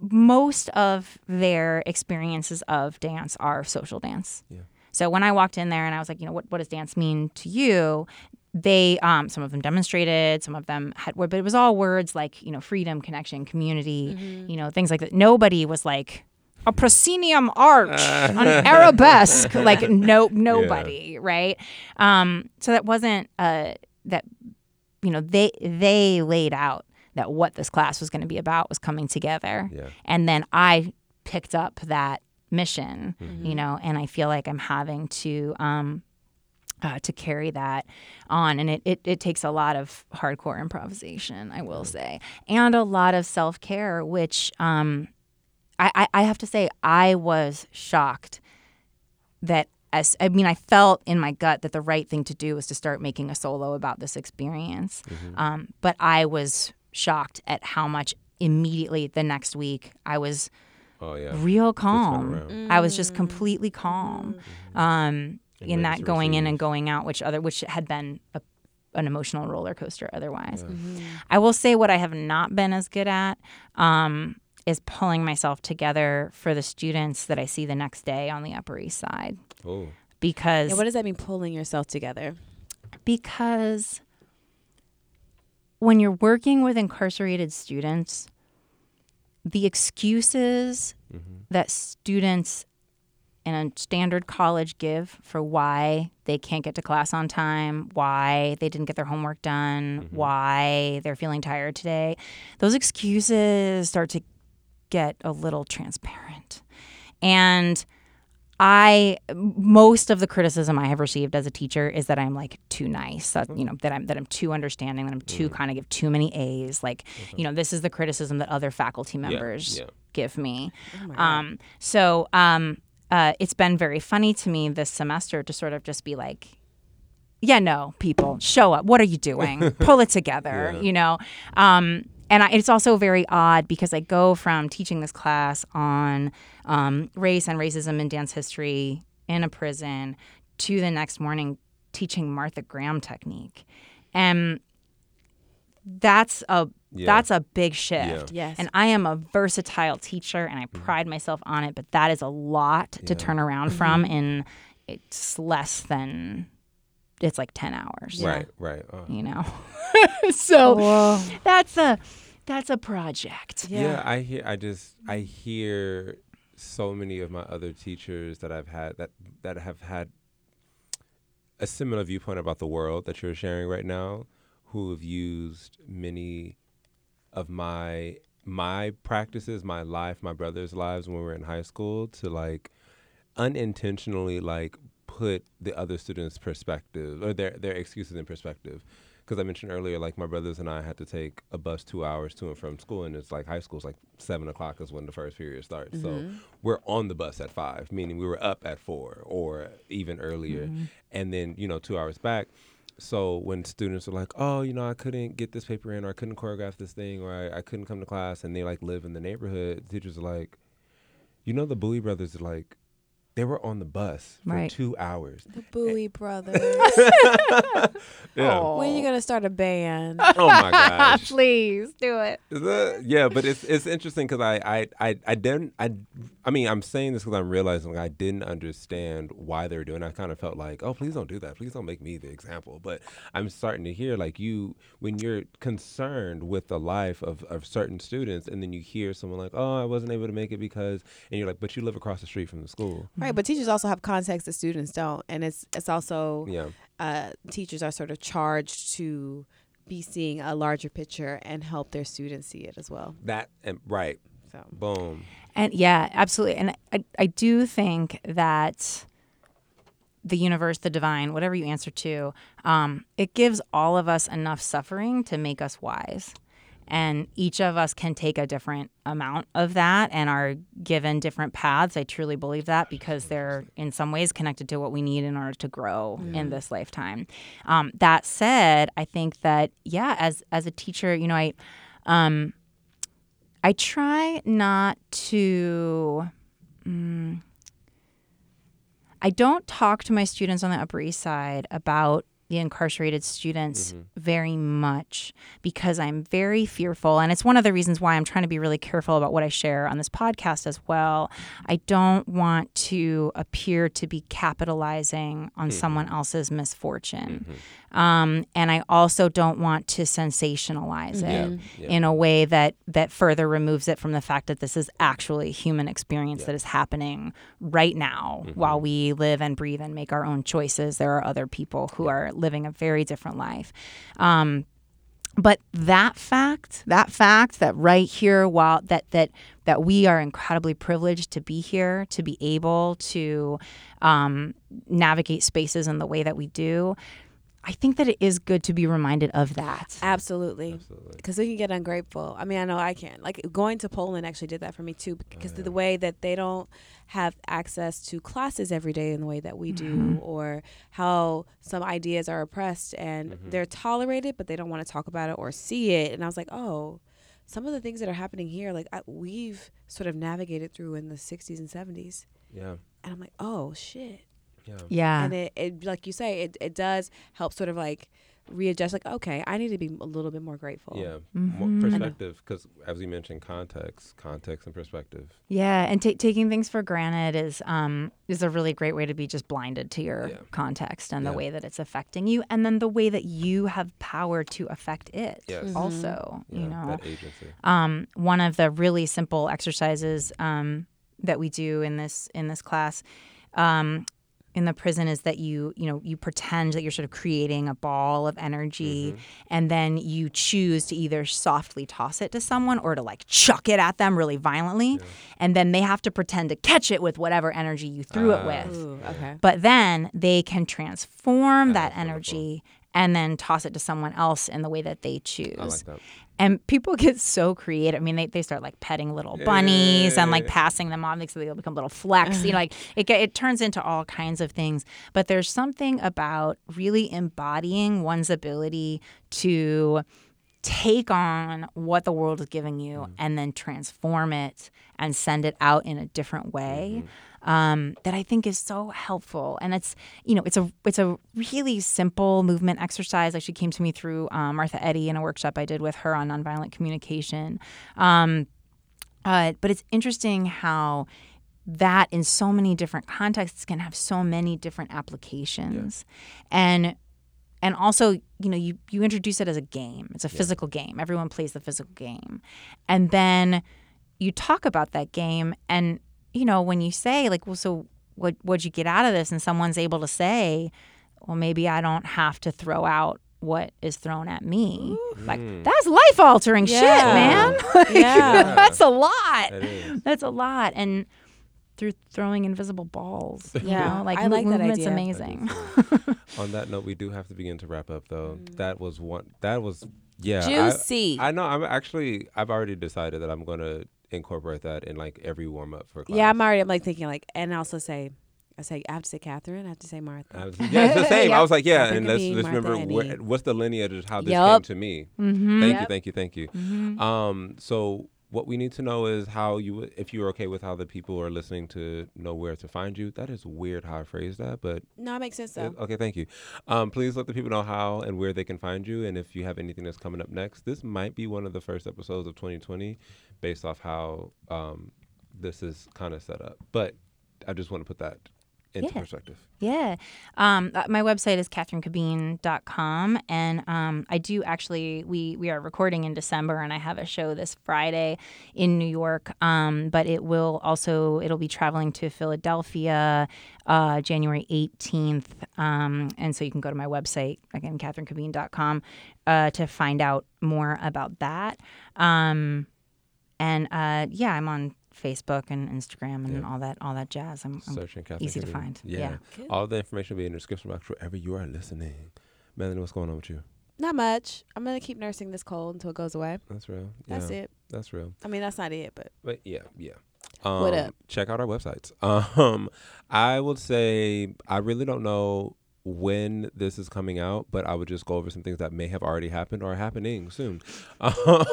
Speaker 3: most of their experiences of dance are social dance.
Speaker 2: Yeah.
Speaker 3: So when I walked in there and I was like, you know, what, what does dance mean to you? They, um, some of them demonstrated, some of them had, but it was all words like, you know, freedom, connection, community, you know, things like that. Nobody was like, a proscenium arch, *laughs* an arabesque, like no, nobody, right? Um, so that wasn't uh, that you know they they laid out that what this class was going to be about was coming together
Speaker 2: Yeah.
Speaker 3: and then i picked up that mission
Speaker 2: Mm-hmm.
Speaker 3: you know and i feel like i'm having to um uh, to carry that on. And it, it, it takes a lot of hardcore improvisation, I will say, and a lot of self care, which um, I, I, I have to say, I was shocked that. As, I mean, I felt in my gut that the right thing to do was to start making a solo about this experience. Um, but I was shocked at how much immediately the next week I was
Speaker 2: Oh yeah.
Speaker 3: real calm.
Speaker 2: around.
Speaker 3: I was just completely calm um, in that
Speaker 2: to
Speaker 3: going in and going out, which other which had been a, an emotional roller coaster otherwise. I will say what I have not been as good at um, is pulling myself together for the students that I see the next day on the Upper East Side
Speaker 2: Oh.
Speaker 3: because
Speaker 1: Yeah, what does that mean? Pulling yourself together.
Speaker 3: because when you're working with incarcerated students, the excuses mm-hmm. that students in a standard college give for why they can't get to class on time, why they didn't get their homework done, mm-hmm. why they're feeling tired today, those excuses start to get a little transparent. And I most of the criticism I have received as a teacher is that I'm like too nice, that you know that I'm that I'm too understanding, that I'm too kind of give too many A's. Like you know, this is the criticism that other faculty members
Speaker 2: yeah.
Speaker 3: give me.
Speaker 1: Oh
Speaker 3: Um, so um, uh, it's been very funny to me this semester to sort of just be like, yeah, no, people, show up. What are you doing? *laughs* Pull it together,
Speaker 2: Yeah.
Speaker 3: you know? Um, and I, it's also very odd because I go from teaching this class on um, race and racism in dance history in a prison to the next morning teaching Martha Graham technique. And that's a
Speaker 2: Yeah.
Speaker 3: that's a big shift.
Speaker 1: Yes.
Speaker 3: And I am a versatile teacher and I pride myself on it, but that is a lot to
Speaker 2: Yeah.
Speaker 3: turn around from in it's less than it's like 10 hours.
Speaker 2: Right. Right. Oh.
Speaker 3: You know. *laughs* so oh,
Speaker 1: Whoa.
Speaker 3: that's a that's a project.
Speaker 2: Yeah.
Speaker 1: Yeah.
Speaker 2: I hear. I just. I hear so many of my other teachers that I've had that that have had a similar viewpoint about the world that you're sharing right now, who have used many of my my practices, my life, my brother's lives when we were in high school to like unintentionally like put the other students' perspective or their their excuses in perspective. Because I mentioned earlier, like my brothers and I had to take a bus two hours to and from school, and it's like high school's like seven o'clock is when the first period starts. So mm-hmm. we're on the bus at five, meaning we were up at four or even earlier, mm-hmm. and then you know two hours back. So when students are like, "Oh, you know, I couldn't get this paper in, or I couldn't choreograph this thing, or I, I couldn't come to class," and they like live in the neighborhood, teachers are like, "You know, the Bouey brothers are like, they were on the bus for
Speaker 3: Right.
Speaker 2: two hours."
Speaker 1: The Bouey Brothers. *laughs* *laughs*
Speaker 2: Yeah.
Speaker 1: when are you gonna start a band? *laughs*
Speaker 2: Oh my gosh.
Speaker 3: Please do it.
Speaker 2: Is that- yeah, but it's it's interesting because I, I I I didn't I I mean I'm saying this because I'm realizing I didn't understand why they were doing. it. I kind of felt like oh please don't do that. Please don't make me the example. But I'm starting to hear like you when you're concerned with the life of of certain students, and then you hear someone like oh I wasn't able to make it because, and you're like but you live across the street from the school.
Speaker 1: Right, but teachers also have context that students don't, and it's it's also
Speaker 2: Yeah.
Speaker 1: uh, teachers are sort of charged to be seeing a larger picture and help their students see it as well.
Speaker 2: That and right.
Speaker 1: So
Speaker 2: Boom.
Speaker 3: And yeah, absolutely. And I, I do think that the universe, the divine, whatever you answer to, um, it gives all of us enough suffering to make us wise. And each of us can take a different amount of that and are given different paths. I truly believe that because they're in some ways connected to what we need in order to grow in this lifetime. Um, that said, I think that yeah, as as a teacher, you know, I um, I try not to. mm, I don't talk to my students on the Upper East Side about the incarcerated students mm-hmm. very much because I'm very fearful. And it's one of the reasons why I'm trying to be really careful about what I share on this podcast as well. I don't want to appear to be capitalizing on mm-hmm. someone else's misfortune. Mm-hmm. Um, and I also don't want to sensationalize it
Speaker 2: Yeah.
Speaker 3: in a way that that further removes it from the fact that this is actually a human experience that is happening right now while we live and breathe and make our own choices. There are other people who are living a very different life. Um, but that fact, that fact that right here, while that that that we are incredibly privileged to be here, to be able to um, navigate spaces in the way that we do, I think that it is good to be reminded of that.
Speaker 1: Absolutely.
Speaker 2: Absolutely.
Speaker 1: Because we can get ungrateful. I mean, I know I can. Like going to Poland actually did that for me too, because
Speaker 2: Oh, yeah.
Speaker 1: the way that they don't have access to classes every day in the way that we do, or how some ideas are oppressed and
Speaker 2: Mhm.
Speaker 1: they're tolerated, but they don't want to talk about it or see it. And I was like, oh, some of the things that are happening here, like I, we've sort of navigated through in the 60s and 70s.
Speaker 2: Yeah.
Speaker 1: And I'm like, oh, shit.
Speaker 2: Yeah.
Speaker 3: Yeah.
Speaker 1: and it, it like you say it, it does help sort of like readjust like okay i need to be a little bit more grateful
Speaker 2: Yeah.
Speaker 3: Mhm.
Speaker 2: Perspective, because as we mentioned, context, context, and perspective.
Speaker 3: Yeah, and ta taking things for granted is um is a really great way to be just blinded to your
Speaker 2: Yeah.
Speaker 3: context and the way that it's affecting you, and then the way that you have power to affect it.
Speaker 2: Yes.
Speaker 1: Mhm.
Speaker 3: Also,
Speaker 2: Yeah,
Speaker 3: you know,
Speaker 2: that agency.
Speaker 3: um, one of the really simple exercises um, that we do in this in this class um, in the prison is that you you know you pretend that you're sort of creating a ball of energy and then you choose to either softly toss it to someone or to like chuck it at them really violently and then they have to pretend to catch it with whatever energy you threw
Speaker 2: Ah.
Speaker 3: it with
Speaker 1: Ooh, okay
Speaker 3: but then they can transform
Speaker 2: Ah,
Speaker 3: that
Speaker 2: that's wonderful.
Speaker 3: energy and then toss it to someone else in the way that they choose
Speaker 2: I like that.
Speaker 3: And people *laughs* get so creative. I mean, they, they start like petting little bunnies and like
Speaker 2: Yeah.
Speaker 3: passing them on so they'll become little flecks. you know, like it, it turns into all kinds of things. But there's something about really embodying one's ability to take on what the world is giving you
Speaker 2: Mm.
Speaker 3: and then transform it and send it out in a different way
Speaker 2: Mm-hmm.
Speaker 3: Um, that I think is so helpful. And it's you know it's a it's a really simple movement exercise. Like she came to me through um, Martha Eddy in a workshop I did with her on nonviolent communication. Um, uh, but it's interesting how that in so many different contexts can have so many different applications and and also you know you you introduce it as a game it's a physical game everyone plays the physical game and then you talk about that game and you know when you say like well so what what'd you get out of this and someone's able to say well maybe i don't have to throw out what is thrown at me like hmm. that's life altering shit
Speaker 1: Yeah. *laughs*
Speaker 3: man
Speaker 1: Yeah.
Speaker 3: that's a lot
Speaker 2: That is.
Speaker 3: a lot and through throwing invisible balls you
Speaker 1: Yeah,
Speaker 3: know like
Speaker 1: I like that
Speaker 3: movement's
Speaker 1: idea.
Speaker 3: amazing *laughs*
Speaker 2: On that note, we do have to begin to wrap up, though. Mm. That was one. That was yeah. I-
Speaker 1: juicy
Speaker 2: I, know. I'm actually. I've already decided that I'm going to incorporate that in like every warm up for class.
Speaker 1: yeah i'm already i'm like thinking like and also say i say i have to say catherine i have to say martha
Speaker 2: I was, yeah, it's the *laughs* same. I was like, yeah,
Speaker 1: Catherine
Speaker 2: and let's let's
Speaker 1: Martha
Speaker 2: remember where, what's the lineage of how this
Speaker 1: Yup.
Speaker 2: came to me.
Speaker 3: mm-hmm.
Speaker 2: Thank you, thank you, thank you.
Speaker 3: Mm-hmm.
Speaker 2: Um, so what we need to know is how you, if you're okay with how the people are listening to know where to find you. That is weird how I phrased that, but
Speaker 1: no it makes sense though
Speaker 2: okay, thank you. Um, please let the people know how and where they can find you, and if you have anything that's coming up next. This might be one of the first episodes of 2020, based off how um this is kind of set up. But I just want to put that into
Speaker 3: Yeah.
Speaker 2: perspective.
Speaker 3: Yeah. Um, uh, my website is catherinecabeen.com. And um, I do actually, we, we are recording in December and I have a show this Friday in New York. Um, but it will also, it'll be traveling to Philadelphia uh, January 18th. Um, and so you can go to my website, again, catherinecabeen.com, uh, to find out more about that. Um, and uh, yeah, I'm on Facebook and Instagram and
Speaker 2: Yeah.
Speaker 3: all that, all that jazz. I'm, I'm
Speaker 2: Searching Catherine
Speaker 3: easy to find.
Speaker 2: Yeah.
Speaker 3: Yeah.
Speaker 1: Good.
Speaker 2: All the information will be in the description box wherever you are listening. Melanie, what's going on with you?
Speaker 1: not much i'm gonna keep nursing this cold until it goes away
Speaker 2: That's real.
Speaker 1: that's it
Speaker 2: That's real.
Speaker 1: i mean that's not it but
Speaker 2: But yeah, yeah. Um,
Speaker 1: What up?
Speaker 2: Check out our websites. *laughs* Um, I would say I really don't know when this is coming out, but I would just go over some things that may have already happened or are happening soon. *laughs*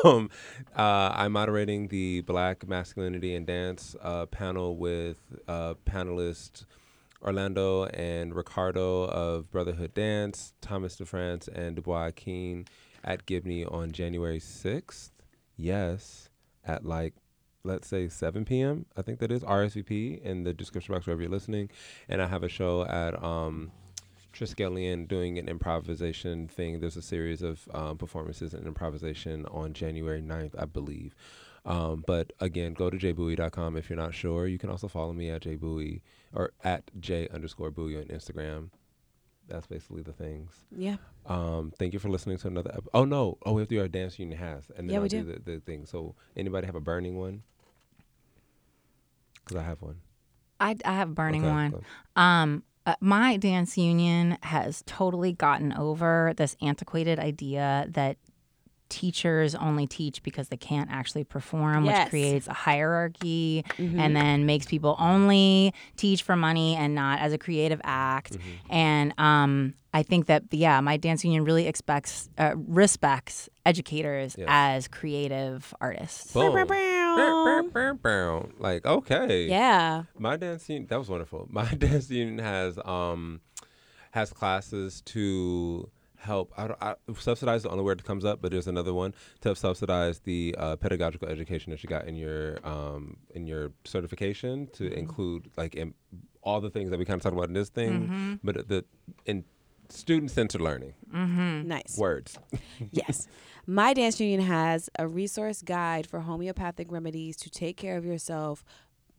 Speaker 2: Um, uh, I'm moderating the Black Masculinity and Dance uh, panel with uh, panelists Orlando and Ricardo of Brotherhood Dance, Thomas DeFrantz and Dubois Keen at Gibney on January 6th. Yes, at like let's say 7 p.m. I think that is RSVP in the description box wherever you're listening. And I have a show at um, Triskelion doing an improvisation thing. There's a series of um, performances and improvisation on January 9th, I believe. Um, but again, go to jbouey.com if you're not sure. You can also follow me at jbowie or at j underscore bouey on Instagram. that's basically the things.
Speaker 1: Yeah.
Speaker 2: Um, thank you for listening to another. Ep- oh no! Oh, we have to do our dance union has, and then
Speaker 1: Yeah,
Speaker 2: I'll
Speaker 1: we
Speaker 2: do,
Speaker 1: do.
Speaker 2: the, the thing. So, anybody have a burning one? Because I have one.
Speaker 3: I, I have a burning
Speaker 2: Okay,
Speaker 3: one. Um, uh, my dance union has totally gotten over this antiquated idea that teachers only teach because they can't actually perform,
Speaker 1: Yes.
Speaker 3: which creates a hierarchy
Speaker 2: Mm-hmm.
Speaker 3: and then makes people only teach for money and not as a creative act.
Speaker 2: Mm-hmm.
Speaker 3: And um, I think that yeah, my dance union really expects uh, respects educators
Speaker 2: Yes.
Speaker 3: as creative artists.
Speaker 2: Boom.
Speaker 1: Bow.
Speaker 2: Like okay.
Speaker 1: Yeah.
Speaker 2: My dance union that was wonderful. *laughs* My dance union has um has classes to help I, don't- I, subsidize the only word that comes up, but there's another one to help subsidize the uh, pedagogical education that you got in your um in your certification to include like in all the things that we kind of talked about in this thing, but the in student centered learning
Speaker 1: Nice.
Speaker 2: words.
Speaker 1: Yes. *laughs* My dance union has a resource guide for homeopathic remedies to take care of yourself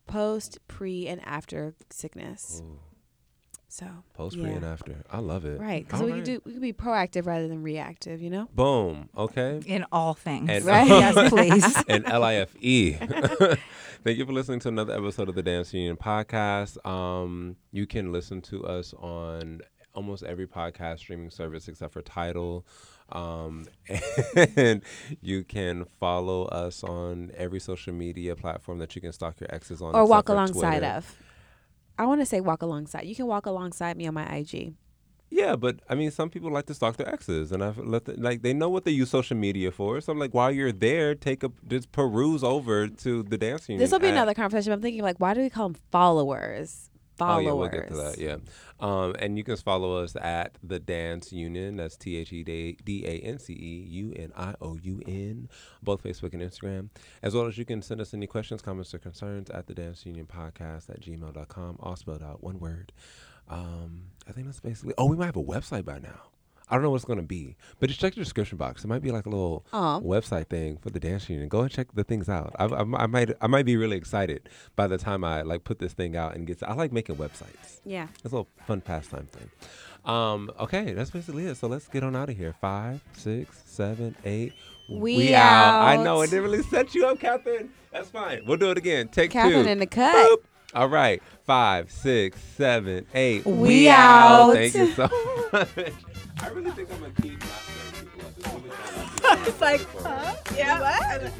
Speaker 1: post, pre, and after sickness. So,
Speaker 2: Post,
Speaker 1: yeah.
Speaker 2: pre, and after. I love it.
Speaker 1: Right. Because
Speaker 2: All
Speaker 1: we
Speaker 2: right.
Speaker 1: can do we can be proactive rather than reactive, you know?
Speaker 2: Boom. Okay.
Speaker 3: In all things.
Speaker 2: And- *laughs*
Speaker 1: Right. *laughs*
Speaker 3: yes, please. *laughs*
Speaker 2: and LIFE. Thank you for listening to another episode of the Dance Union podcast. Um, you can listen to us on almost every podcast streaming service except for Tidal. Um, *laughs* and you can follow us on every social media platform that you can stalk your exes on.
Speaker 1: Or walk alongside
Speaker 2: Twitter.
Speaker 1: of. I want to say walk alongside. You can walk alongside me on my IG.
Speaker 2: Yeah, but I mean, some people like to stalk their exes, and I've let the, like they know what they use social media for. So I'm like, while you're there, take a just peruse over to the dance union.
Speaker 1: This will be another conversation. I'm thinking like, why do we call them followers?
Speaker 2: Oh
Speaker 1: Followers.
Speaker 2: yeah, we'll get to that. Yeah, um, and you can follow us at the Dance Union. That's T H E D A N C E U N I O U N, both Facebook and Instagram. As well as you can send us any questions, comments, or concerns at the Dance Union Podcast at gmail.com, all spelled out one word. Um, I think that's basically. Oh, we might have a website by now. I don't know what it's going to be, but just check the description box. It might be like a little
Speaker 1: Aw.
Speaker 2: website thing for the dance union. Go and check the things out. I, I, I might I might be really excited by the time I like put this thing out and get. I like making websites.
Speaker 1: Yeah.
Speaker 2: It's a little fun pastime thing. Um, okay, that's basically it. So let's get on out of here. Five, six, seven, eight.
Speaker 1: We out.
Speaker 2: I
Speaker 1: out.
Speaker 2: know it didn't really set you up, Catherine. That's fine. We'll do it again. Take
Speaker 1: Catherine
Speaker 2: two.
Speaker 1: in the cut.
Speaker 2: Boop. All right. Five, six, seven, eight.
Speaker 1: We out.
Speaker 2: Thank you so *laughs* much. I really think I'm gonna keep not people. It's. *laughs*
Speaker 3: It's like, huh? Yeah. What?